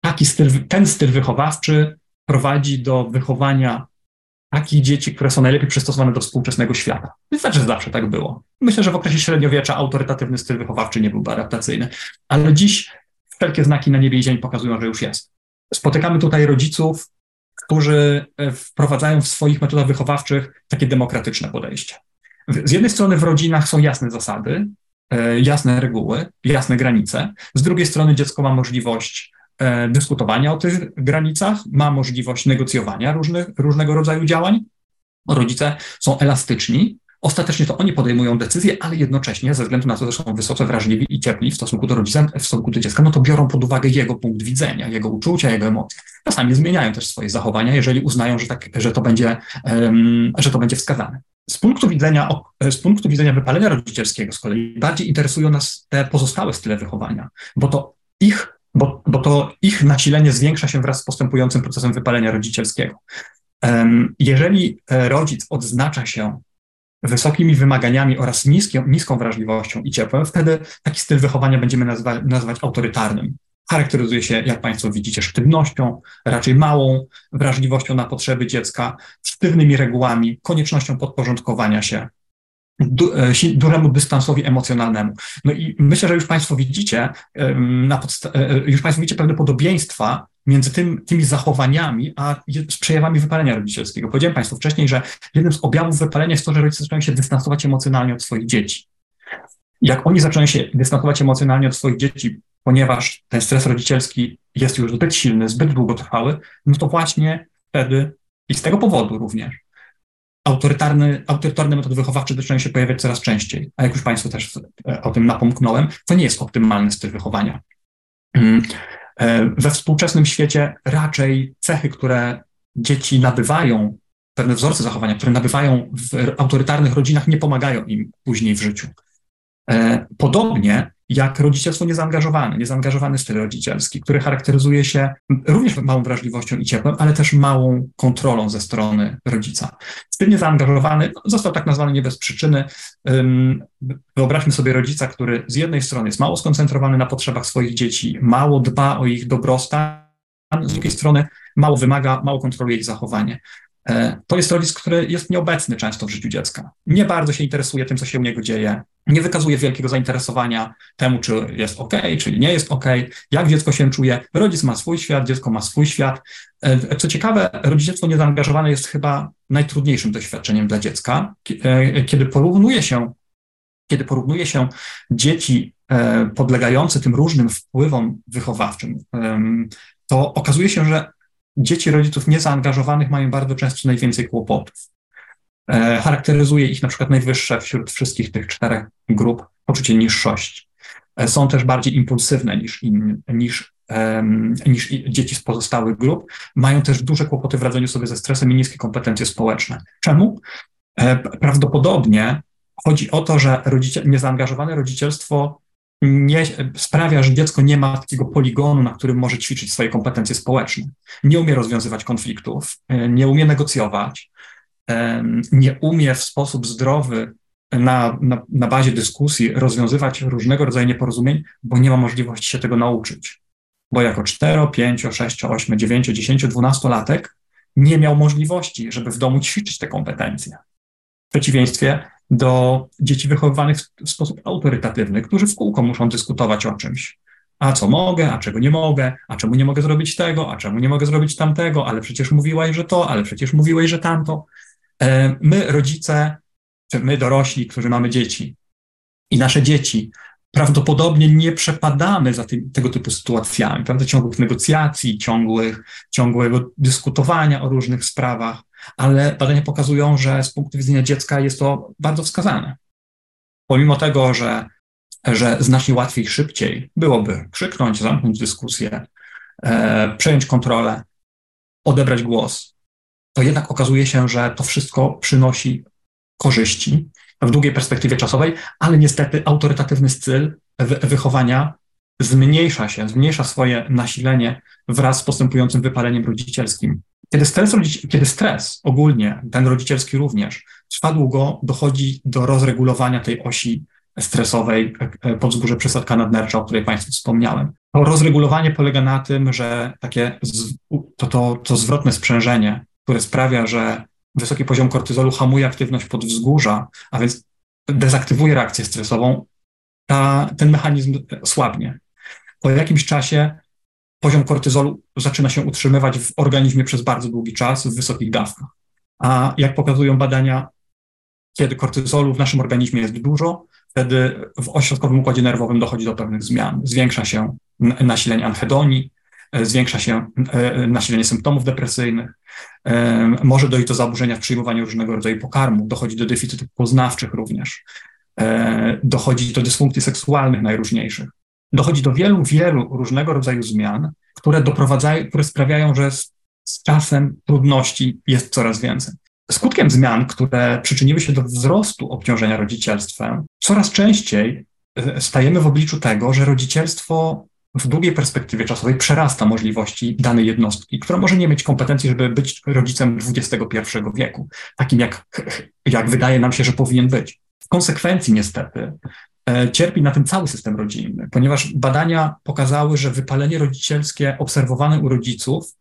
taki styl, ten styl wychowawczy prowadzi do wychowania takich dzieci, które są najlepiej przystosowane do współczesnego świata. To znaczy, że zawsze tak było. Myślę, że w okresie średniowiecza autorytatywny styl wychowawczy nie byłby adaptacyjny, ale dziś wszelkie znaki na niebie i ziemi pokazują, że już jest. Spotykamy tutaj rodziców, którzy e, wprowadzają w swoich metodach wychowawczych takie demokratyczne podejście. Z jednej strony w rodzinach są jasne zasady, e, jasne reguły, jasne granice. Z drugiej strony dziecko ma możliwość dyskutowania o tych granicach, ma możliwość negocjowania różnych, różnego rodzaju działań. Rodzice są elastyczni, Ostatecznie to oni podejmują decyzje, ale jednocześnie, ze względu na to, że są wysoce wrażliwi i ciepli w stosunku do rodzica, w stosunku do dziecka, no to biorą pod uwagę jego punkt widzenia, jego uczucia, jego emocje. Czasami zmieniają też swoje zachowania, jeżeli uznają, że, tak, że, to, będzie, um, że to będzie wskazane. Z punktu, widzenia, z punktu widzenia wypalenia rodzicielskiego z kolei bardziej interesują nas te pozostałe style wychowania, bo to ich, bo, to ich nasilenie zwiększa się wraz z postępującym procesem wypalenia rodzicielskiego. Jeżeli e, rodzic odznacza się wysokimi wymaganiami oraz niską, niską wrażliwością i ciepłem, wtedy taki styl wychowania będziemy nazwa, nazywać autorytarnym. Charakteryzuje się, jak Państwo widzicie, sztywnością, raczej małą wrażliwością na potrzeby dziecka, sztywnymi regułami, koniecznością podporządkowania się du, e, dużemu dystansowi emocjonalnemu. No i myślę, że już Państwo widzicie, na e, e, już Państwo widzicie pewne podobieństwa między tym, tymi zachowaniami a z przejawami wypalenia rodzicielskiego. Powiedziałem Państwu wcześniej, że jednym z objawów wypalenia jest to, że rodzice zaczynają się dystansować emocjonalnie od swoich dzieci. Jak oni zaczynają się dystansować emocjonalnie od swoich dzieci, ponieważ ten stres rodzicielski jest już zbyt silny, zbyt długotrwały, no to właśnie wtedy i z tego powodu również autorytarny, autorytarne metody wychowawcze zaczynają się pojawiać coraz częściej. A jak już Państwu też e, o tym napomknąłem, to nie jest optymalny styl wychowania. Mm, e, we współczesnym świecie raczej cechy, które dzieci nabywają, pewne wzorce zachowania, które nabywają w autorytarnych rodzinach, nie pomagają im później w życiu. E, podobnie jak rodzicielstwo niezaangażowane, niezaangażowany styl rodzicielski, który charakteryzuje się również małą wrażliwością i ciepłem, ale też małą kontrolą ze strony rodzica. Styl niezaangażowany został tak nazwany nie bez przyczyny. Wyobraźmy sobie rodzica, który z jednej strony jest mało skoncentrowany na potrzebach swoich dzieci, mało dba o ich dobrostan, z drugiej strony mało wymaga, mało kontroluje ich zachowanie. E, to jest rodzic, który jest nieobecny często w życiu dziecka. Nie bardzo się interesuje tym, co się u niego dzieje. Nie wykazuje wielkiego zainteresowania temu, czy jest ok, czy nie jest ok, jak dziecko się czuje. Rodzic ma swój świat, dziecko ma swój świat. E, co ciekawe, rodzicielstwo niezaangażowane jest chyba najtrudniejszym doświadczeniem dla dziecka, e, kiedy porównuje się, kiedy porównuje się dzieci podlegające tym różnym wpływom wychowawczym, to okazuje się, że dzieci rodziców niezaangażowanych mają bardzo często najwięcej kłopotów. E, charakteryzuje ich na przykład najwyższe wśród wszystkich tych czterech grup poczucie niższości. E, są też bardziej impulsywne niż, in, niż, um, niż dzieci z pozostałych grup. Mają też duże kłopoty w radzeniu sobie ze stresem i niskie kompetencje społeczne. Czemu? E, prawdopodobnie chodzi o to, że niezaangażowane rodzicielstwo nie, sprawia, że dziecko nie ma takiego poligonu, na którym może ćwiczyć swoje kompetencje społeczne. Nie umie rozwiązywać konfliktów, nie umie negocjować, nie umie w sposób zdrowy na, na, na bazie dyskusji rozwiązywać różnego rodzaju nieporozumień, bo nie ma możliwości się tego nauczyć. Bo jako 4, 5, 6, 8, 9, 10, 12 latek nie miał możliwości, żeby w domu ćwiczyć te kompetencje. W przeciwieństwie do dzieci wychowywanych w sposób autorytatywny, którzy w kółko muszą dyskutować o czymś. A co mogę, a czego nie mogę, a czemu nie mogę zrobić tego, a czemu nie mogę zrobić tamtego, ale przecież mówiłaś, że to, ale przecież mówiłeś, że tamto. E, my, rodzice, czy my dorośli, którzy mamy dzieci i nasze dzieci, prawdopodobnie nie przepadamy za tym, tego typu sytuacjami, prawda? Ciągłych negocjacji, ciągłych, ciągłego dyskutowania o różnych sprawach ale badania pokazują, że z punktu widzenia dziecka jest to bardzo wskazane. Pomimo tego, że, że znacznie łatwiej, szybciej byłoby krzyknąć, zamknąć dyskusję, e, przejąć kontrolę, odebrać głos, to jednak okazuje się, że to wszystko przynosi korzyści w długiej perspektywie czasowej, ale niestety autorytatywny styl wychowania zmniejsza się, zmniejsza swoje nasilenie wraz z postępującym wypaleniem rodzicielskim. Kiedy stres, kiedy stres ogólnie, ten rodzicielski również, trwa długo, dochodzi do rozregulowania tej osi stresowej e, e, pod wzgórze przysadka nadnercza, o której Państwu wspomniałem. To rozregulowanie polega na tym, że takie to, to, to zwrotne sprzężenie, które sprawia, że wysoki poziom kortyzolu hamuje aktywność podwzgórza, a więc dezaktywuje reakcję stresową, ta, ten mechanizm słabnie. Po jakimś czasie poziom kortyzolu zaczyna się utrzymywać w organizmie przez bardzo długi czas w wysokich dawkach. A jak pokazują badania, kiedy kortyzolu w naszym organizmie jest dużo, wtedy w ośrodkowym układzie nerwowym dochodzi do pewnych zmian. Zwiększa się nasilenie anhedonii, zwiększa się nasilenie symptomów depresyjnych, może dojść do zaburzenia w przyjmowaniu różnego rodzaju pokarmu, dochodzi do deficytów poznawczych również, dochodzi do dysfunkcji seksualnych najróżniejszych. Dochodzi do wielu, wielu różnego rodzaju zmian, które doprowadzają, które sprawiają, że z, z czasem trudności jest coraz więcej. Skutkiem zmian, które przyczyniły się do wzrostu obciążenia rodzicielstwem, coraz częściej e, stajemy w obliczu tego, że rodzicielstwo w długiej perspektywie czasowej przerasta możliwości danej jednostki, która może nie mieć kompetencji, żeby być rodzicem XXI wieku, takim jak, jak wydaje nam się, że powinien być. W konsekwencji niestety e, cierpi na tym cały system rodzinny, ponieważ badania pokazały, że wypalenie rodzicielskie obserwowane u rodziców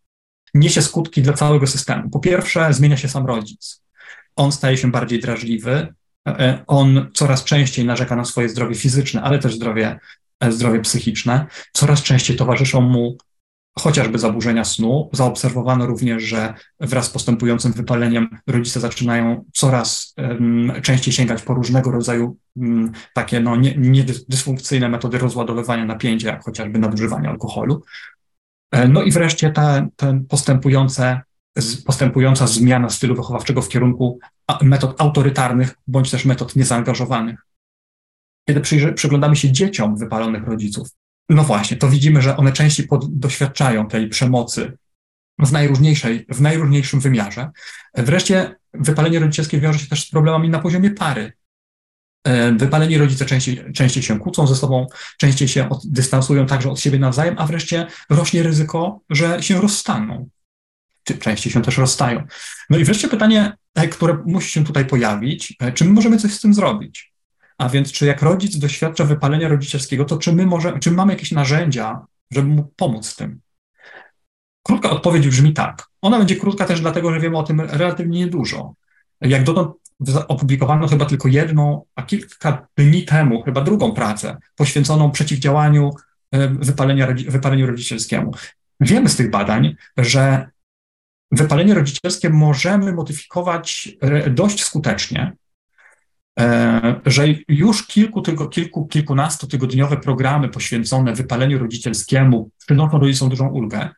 niesie skutki dla całego systemu. Po pierwsze, zmienia się sam rodzic. On staje się bardziej drażliwy, e, on coraz częściej narzeka na swoje zdrowie fizyczne, ale też zdrowie, e, zdrowie psychiczne. Coraz częściej towarzyszą mu chociażby zaburzenia snu. Zaobserwowano również, że wraz z postępującym wypaleniem rodzice zaczynają coraz um, częściej sięgać po różnego rodzaju um, takie no, niedysfunkcyjne nie metody rozładowywania napięcia, jak chociażby nadużywanie alkoholu. E, no i wreszcie ta, ta postępujące, postępująca zmiana stylu wychowawczego w kierunku metod autorytarnych bądź też metod niezaangażowanych. Kiedy przyglądamy się dzieciom wypalonych rodziców, no właśnie, to widzimy, że one częściej pod, doświadczają tej przemocy w, najróżniejszej, w najróżniejszym wymiarze. Wreszcie wypalenie rodzicielskie wiąże się też z problemami na poziomie pary. E, wypaleni rodzice częściej, częściej się kłócą ze sobą, częściej się od, dystansują także od siebie nawzajem, a wreszcie rośnie ryzyko, że się rozstaną. Czy częściej się też rozstają. No i wreszcie pytanie, e, które musi się tutaj pojawić, e, czy my możemy coś z tym zrobić? A więc, czy jak rodzic doświadcza wypalenia rodzicielskiego, to czy my czy mamy jakieś narzędzia, żeby mu pomóc z tym? Krótka odpowiedź brzmi tak. Ona będzie krótka też dlatego, że wiemy o tym relatywnie niedużo. Jak dotąd opublikowano chyba tylko jedną, a kilka dni temu chyba drugą pracę poświęconą przeciwdziałaniu e, wypalenia, wypaleniu rodzicielskiemu. Wiemy z tych badań, że wypalenie rodzicielskie możemy modyfikować e, dość skutecznie, że już kilku, tylko kilku, kilkunastu tygodniowe programy poświęcone wypaleniu rodzicielskiemu przynoszą rodzicom dużą ulgę,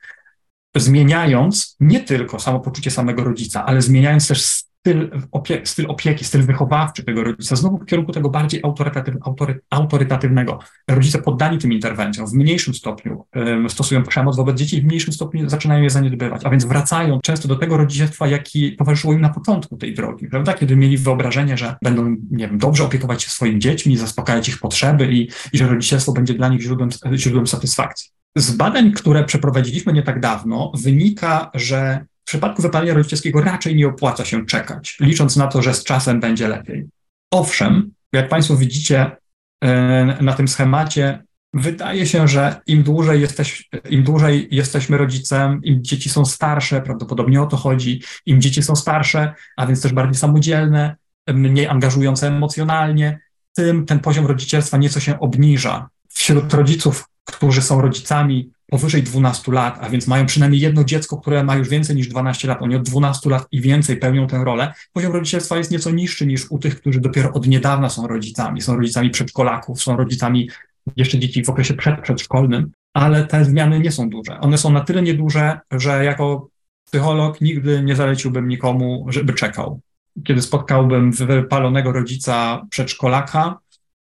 zmieniając nie tylko samopoczucie samego rodzica, ale zmieniając też styl, opie styl opieki, styl wychowawczy tego rodzica, znowu w kierunku tego bardziej autorytatyw autory autorytatywnego. Rodzice poddani tym interwencjom w mniejszym stopniu stosują przemoc wobec dzieci i w mniejszym stopniu zaczynają je zaniedbywać, a więc wracają często do tego rodzicielstwa, jaki towarzyszyło im na początku tej drogi, prawda? Kiedy mieli wyobrażenie, że będą, nie wiem, dobrze opiekować się swoimi dziećmi, zaspokajać ich potrzeby i, i że rodzicielstwo będzie dla nich źródłem, źródłem satysfakcji. Z badań, które przeprowadziliśmy nie tak dawno, wynika, że w przypadku wypalenia rodzicielskiego raczej nie opłaca się czekać, licząc na to, że z czasem będzie lepiej. Owszem, jak Państwo widzicie e, na tym schemacie, wydaje się, że im dłużej, jesteś, im dłużej jesteśmy rodzicem, im dzieci są starsze, prawdopodobnie o to chodzi, im dzieci są starsze, a więc też bardziej samodzielne, mniej angażujące emocjonalnie, tym ten poziom rodzicielstwa nieco się obniża. Wśród rodziców, którzy są rodzicami powyżej 12 lat, a więc mają przynajmniej jedno dziecko, które ma już więcej niż 12 lat, oni od 12 lat i więcej pełnią tę rolę, poziom rodzicielstwa jest nieco niższy niż u tych, którzy dopiero od niedawna są rodzicami, są rodzicami przedszkolaków, są rodzicami jeszcze dzieci w okresie przedszkolnym, ale te zmiany nie są duże. One są na tyle nieduże, że jako psycholog nigdy nie zaleciłbym nikomu, żeby czekał. Kiedy spotkałbym wypalonego rodzica przedszkolaka,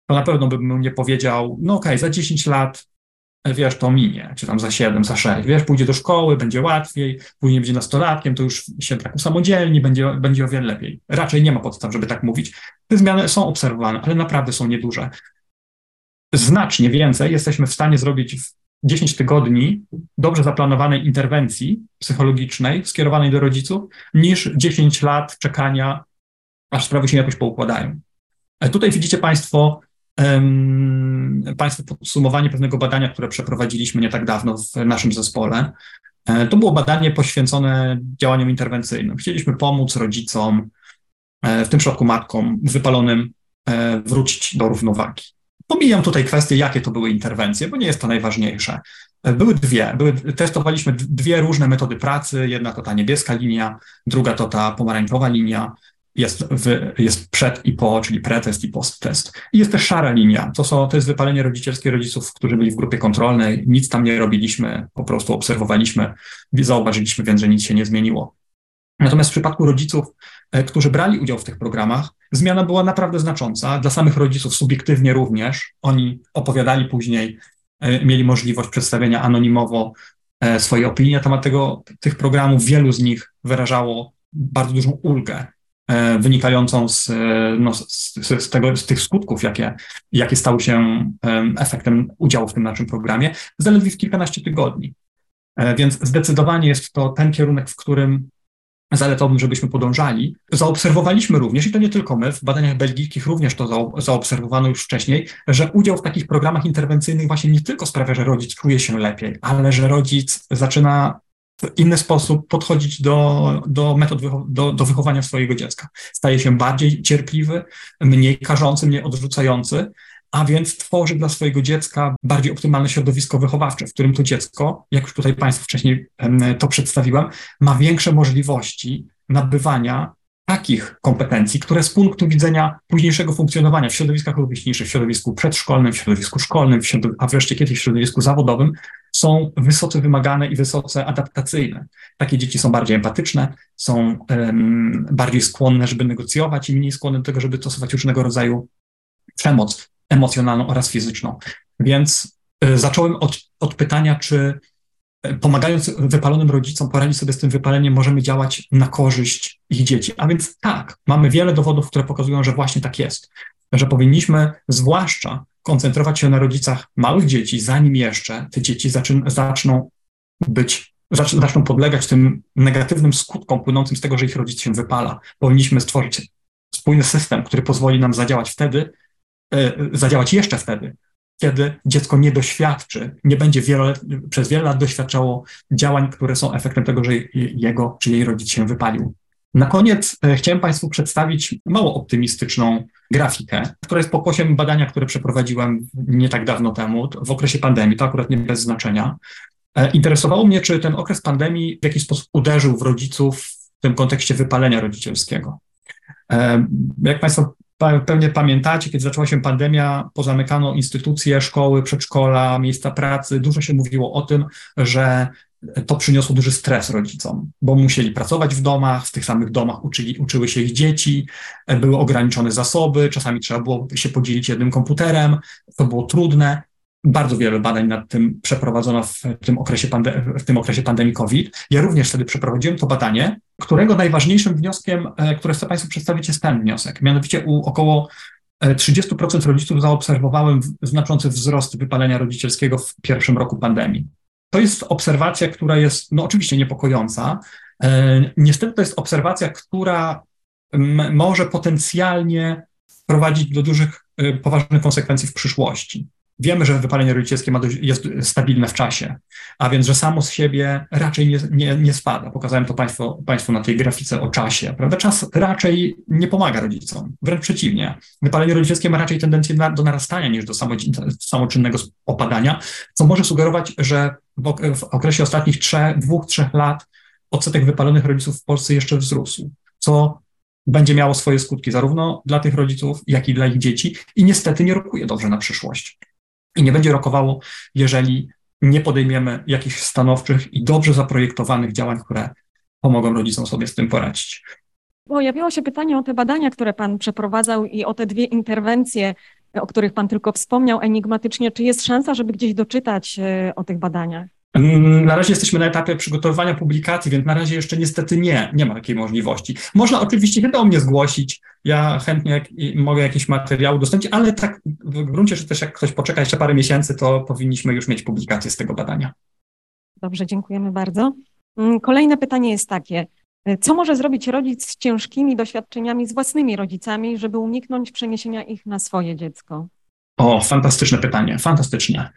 to na pewno bym mu nie powiedział, no okej, okay, za 10 lat wiesz, to minie, czy tam za 7, za 6, wiesz, pójdzie do szkoły, będzie łatwiej, później będzie nastolatkiem, to już się tak usamodzielni, będzie, będzie o wiele lepiej. Raczej nie ma podstaw, żeby tak mówić. Te zmiany są obserwowane, ale naprawdę są nieduże. Znacznie więcej jesteśmy w stanie zrobić w 10 tygodni dobrze zaplanowanej interwencji psychologicznej skierowanej do rodziców, niż 10 lat czekania, aż sprawy się jakoś poukładają. E, tutaj widzicie Państwo Państwu podsumowanie pewnego badania, które przeprowadziliśmy nie tak dawno w naszym zespole. E, to było badanie poświęcone działaniom interwencyjnym. Chcieliśmy pomóc rodzicom, e, w tym przypadku matkom wypalonym, e, wrócić do równowagi. Pomijam tutaj kwestię, jakie to były interwencje, bo nie jest to najważniejsze. Były dwie. Były, testowaliśmy dwie różne metody pracy. Jedna to ta niebieska linia, druga to ta pomarańczowa linia. Jest, w, jest przed i po, czyli pretest i posttest. I jest też szara linia. To, są, to jest wypalenie rodzicielskie rodziców, którzy byli w grupie kontrolnej. Nic tam nie robiliśmy, po prostu obserwowaliśmy, zauważyliśmy więc, że nic się nie zmieniło. Natomiast w przypadku rodziców, e, którzy brali udział w tych programach, zmiana była naprawdę znacząca. Dla samych rodziców subiektywnie również. Oni opowiadali później, e, mieli możliwość przedstawienia anonimowo e, swojej opinii na temat tego, tych programów. Wielu z nich wyrażało bardzo dużą ulgę wynikającą z, no, z, z, tego, z tych skutków, jakie, jakie stały się efektem udziału w tym naszym programie, zaledwie w kilkanaście tygodni. Więc zdecydowanie jest to ten kierunek, w którym zaletowym, żebyśmy podążali. Zaobserwowaliśmy również, i to nie tylko my, w badaniach belgijskich również to zaobserwowano już wcześniej, że udział w takich programach interwencyjnych właśnie nie tylko sprawia, że rodzic czuje się lepiej, ale że rodzic zaczyna inny sposób podchodzić do, do metod do, do wychowania swojego dziecka. Staje się bardziej cierpliwy, mniej karzący, mniej odrzucający, a więc tworzy dla swojego dziecka bardziej optymalne środowisko wychowawcze, w którym to dziecko, jak już tutaj Państwu wcześniej to przedstawiłem, ma większe możliwości nabywania takich kompetencji, które z punktu widzenia późniejszego funkcjonowania w środowiskach rówieśniczych, w środowisku przedszkolnym, w środowisku szkolnym, w a wreszcie kiedyś w środowisku zawodowym, są wysoce wymagane i wysoce adaptacyjne. Takie dzieci są bardziej empatyczne, są um, bardziej skłonne, żeby negocjować i mniej skłonne do tego, żeby stosować różnego rodzaju przemoc emocjonalną oraz fizyczną. Więc y, zacząłem od, od pytania, czy pomagając wypalonym rodzicom poradzić sobie z tym wypaleniem, możemy działać na korzyść ich dzieci. A więc tak, mamy wiele dowodów, które pokazują, że właśnie tak jest, że powinniśmy zwłaszcza koncentrować się na rodzicach małych dzieci, zanim jeszcze te dzieci zaczyn, zaczną być, zaczną podlegać tym negatywnym skutkom płynącym z tego, że ich rodzic się wypala. Powinniśmy stworzyć spójny system, który pozwoli nam zadziałać wtedy, E, zadziałać jeszcze wtedy, kiedy dziecko nie doświadczy, nie będzie wiele, przez wiele lat doświadczało działań, które są efektem tego, że jego czy jej rodzic się wypalił. Na koniec e, chciałem Państwu przedstawić mało optymistyczną grafikę, która jest pokłosiem badania, które przeprowadziłem nie tak dawno temu, w okresie pandemii, to akurat nie bez znaczenia. E, interesowało mnie, czy ten okres pandemii w jakiś sposób uderzył w rodziców w tym kontekście wypalenia rodzicielskiego. Jak Państwo Pewnie pamiętacie, kiedy zaczęła się pandemia, pozamykano instytucje, szkoły, przedszkola, miejsca pracy. Dużo się mówiło o tym, że to przyniosło duży stres rodzicom, bo musieli pracować w domach, w tych samych domach uczyli, uczyły się ich dzieci, były ograniczone zasoby, czasami trzeba było się podzielić jednym komputerem, to było trudne. Bardzo wiele badań nad tym przeprowadzono w tym okresie, w tym okresie pandemii COVID. Ja również wtedy przeprowadziłem to badanie, którego najważniejszym wnioskiem, e, które chcę Państwu przedstawić, jest ten wniosek. Mianowicie u około 30% e, rodziców zaobserwowałem znaczący wzrost wypalenia rodzicielskiego w pierwszym roku pandemii. To jest obserwacja, która jest no, oczywiście niepokojąca. E, niestety to jest obserwacja, która może potencjalnie prowadzić do dużych, poważnych konsekwencji w przyszłości. Wiemy, że wypalenie rodzicielskie dość, jest stabilne w czasie, a więc, że samo z siebie raczej nie, nie, nie spada. Pokazałem to państwu, państwu na tej grafice o czasie. Prawda? Czas raczej nie pomaga rodzicom, wręcz przeciwnie. Wypalenie rodzicielskie ma raczej tendencję na, do narastania niż do samoczynnego opadania, co może sugerować, że w, w okresie ostatnich trzech, dwóch, trzech lat odsetek wypalonych rodziców w Polsce jeszcze wzrósł, co będzie miało swoje skutki zarówno dla tych rodziców, jak i dla ich dzieci i niestety nie rokuje dobrze na przyszłość i nie będzie rokowało, jeżeli nie podejmiemy jakichś stanowczych i dobrze zaprojektowanych działań, które pomogą rodzicom sobie z tym poradzić. Pojawiło się pytanie o te badania, które Pan przeprowadzał i o te dwie interwencje, o których Pan tylko wspomniał enigmatycznie. Czy jest szansa, żeby gdzieś doczytać e, o tych badaniach? Mm, na razie jesteśmy na etapie przygotowywania publikacji, więc na razie jeszcze niestety nie, nie ma takiej możliwości. Można oczywiście się do mnie zgłosić, ja chętnie mogę jakieś materiały udostępnić, ale tak w gruncie rzeczy też jak ktoś poczeka jeszcze parę miesięcy, to powinniśmy już mieć publikację z tego badania. Dobrze, dziękujemy bardzo. Mm, kolejne pytanie jest takie. Co może zrobić rodzic z ciężkimi doświadczeniami z własnymi rodzicami, żeby uniknąć przeniesienia ich na swoje dziecko? O, fantastyczne pytanie, fantastyczne.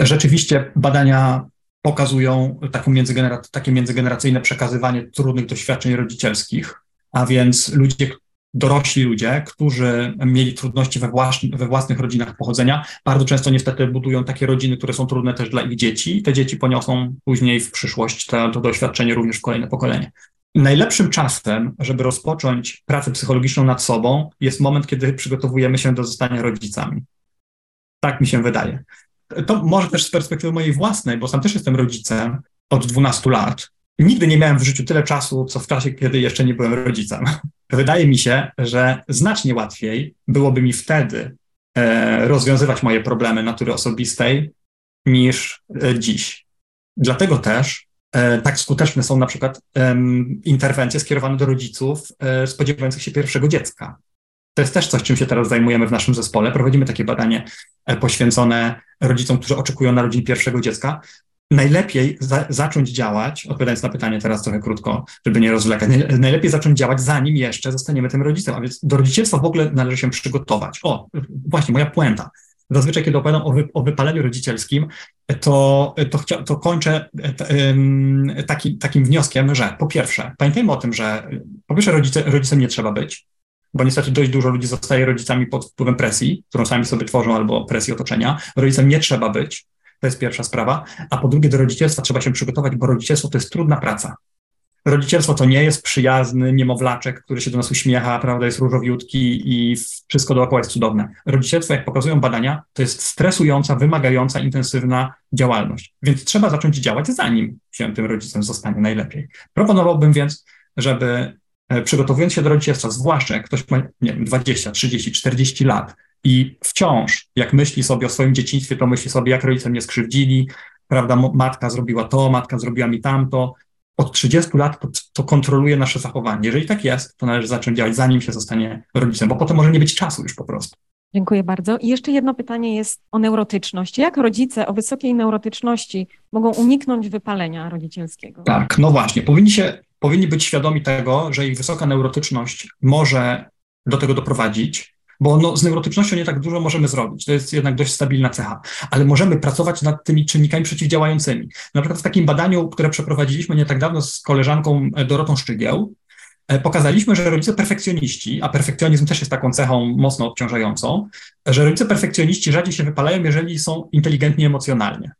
Rzeczywiście badania pokazują taką międzygener- takie międzygeneracyjne przekazywanie trudnych doświadczeń rodzicielskich, a więc ludzie, dorośli ludzie, którzy mieli trudności we, włas- we własnych rodzinach pochodzenia, bardzo często niestety budują takie rodziny, które są trudne też dla ich dzieci. Te dzieci poniosą później w przyszłość to doświadczenie również w kolejne pokolenie. Najlepszym czasem, żeby rozpocząć pracę psychologiczną nad sobą, jest moment, kiedy przygotowujemy się do zostania rodzicami. Tak mi się wydaje. To może też z perspektywy mojej własnej, bo sam też jestem rodzicem od 12 lat. Nigdy nie miałem w życiu tyle czasu, co w czasie, kiedy jeszcze nie byłem rodzicem. Wydaje mi się, że znacznie łatwiej byłoby mi wtedy e, rozwiązywać moje problemy natury osobistej niż e, dziś. Dlatego też e, tak skuteczne są na przykład interwencje skierowane do rodziców e, spodziewających się pierwszego dziecka. To jest też coś, czym się teraz zajmujemy w naszym zespole. Prowadzimy takie badanie poświęcone rodzicom, którzy oczekują narodzin pierwszego dziecka. Najlepiej za, zacząć działać, odpowiadając na pytanie teraz trochę krótko, żeby nie rozwlekać, najlepiej zacząć działać, zanim jeszcze zostaniemy tym rodzicem. A więc do rodzicielstwa w ogóle należy się przygotować. O, właśnie, moja puenta zazwyczaj, kiedy opowiadam o, wy, o wypaleniu rodzicielskim, to, to, chcia, to kończę taki, takim wnioskiem, że po pierwsze, pamiętajmy o tym, że po pierwsze rodzice, rodzicem nie trzeba być, bo niestety dość dużo ludzi zostaje rodzicami pod wpływem presji, którą sami sobie tworzą, albo presji otoczenia. Rodzicem nie trzeba być, to jest pierwsza sprawa. A po drugie, do rodzicielstwa trzeba się przygotować, bo rodzicielstwo to jest trudna praca. Rodzicielstwo to nie jest przyjazny niemowlaczek, który się do nas uśmiecha, prawda, jest różowiutki i wszystko dookoła jest cudowne. Rodzicielstwo, jak pokazują badania, to jest stresująca, wymagająca, intensywna działalność. Więc trzeba zacząć działać, zanim się tym rodzicem zostanie najlepiej. Proponowałbym więc, żeby przygotowując się do rodzicielstwa, zwłaszcza jak ktoś ma, nie wiem, 20, 30, 40 lat i wciąż, jak myśli sobie o swoim dzieciństwie, to myśli sobie, jak rodzice mnie skrzywdzili, prawda, matka zrobiła to, matka zrobiła mi tamto, od 30 lat to, to, kontroluje nasze zachowanie. Jeżeli tak jest, to należy zacząć działać, zanim się zostanie rodzicem, bo potem może nie być czasu już po prostu. Dziękuję bardzo. I jeszcze jedno pytanie jest o neurotyczność. Jak rodzice o wysokiej neurotyczności mogą uniknąć wypalenia rodzicielskiego? Tak, no właśnie. Powinni, się, powinni być świadomi tego, że ich wysoka neurotyczność może do tego doprowadzić, bo no, z neurotycznością nie tak dużo możemy zrobić. To jest jednak dość stabilna cecha, ale możemy pracować nad tymi czynnikami przeciwdziałającymi. Na przykład w takim badaniu, które przeprowadziliśmy nie tak dawno z koleżanką e, Dorotą Szczygieł, e, pokazaliśmy, że rodzice perfekcjoniści, a perfekcjonizm też jest taką cechą mocno obciążającą, że rodzice perfekcjoniści rzadziej się wypalają, jeżeli są inteligentni emocjonalnie.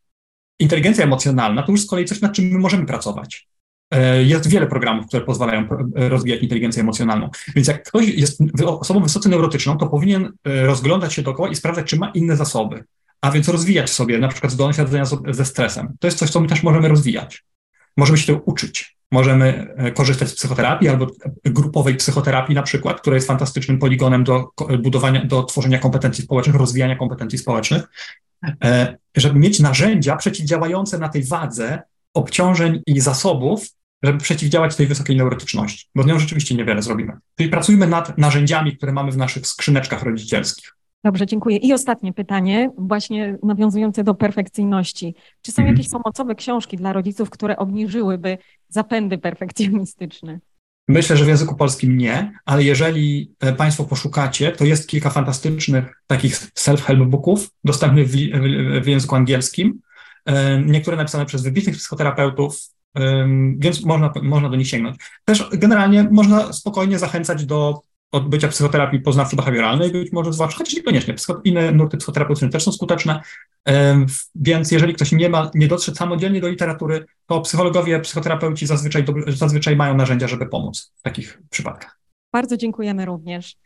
Inteligencja emocjonalna to już z kolei coś, nad czym my możemy pracować. E, jest wiele programów, które pozwalają e, rozwijać inteligencję emocjonalną. Więc jak ktoś jest osobą wysoce neurotyczną, to powinien e, rozglądać się dookoła i sprawdzać, czy ma inne zasoby. A więc rozwijać sobie na przykład zdolność radzenia ze stresem. To jest coś, co my też możemy rozwijać. Możemy się tego uczyć. Możemy korzystać z psychoterapii albo grupowej psychoterapii na przykład, która jest fantastycznym poligonem do budowania, do tworzenia kompetencji społecznych, rozwijania kompetencji społecznych, żeby mieć narzędzia przeciwdziałające na tej wadze obciążeń i zasobów, żeby przeciwdziałać tej wysokiej neurotyczności, bo z nią rzeczywiście niewiele zrobimy. Czyli pracujmy nad narzędziami, które mamy w naszych skrzyneczkach rodzicielskich. Dobrze, dziękuję. I ostatnie pytanie, właśnie nawiązujące do perfekcyjności. Czy są mhm. jakieś pomocowe książki dla rodziców, które obniżyłyby zapędy perfekcjonistyczne? Myślę, że w języku polskim nie, ale jeżeli e, Państwo poszukacie, to jest kilka fantastycznych takich self-help booków dostępnych w, w, w języku angielskim, e, niektóre napisane przez wybitnych psychoterapeutów, więc można, można do nich sięgnąć. Też generalnie można spokojnie zachęcać do odbycia psychoterapii poznawczo-behawioralnej, być może zwłaszcza, chociaż niekoniecznie, inne nurty psychoterapeutyczne też są skuteczne, więc jeżeli ktoś nie ma, nie dotrze samodzielnie do literatury, to psychologowie, psychoterapeuci zazwyczaj, zazwyczaj mają narzędzia, żeby pomóc w takich przypadkach. Bardzo dziękujemy również.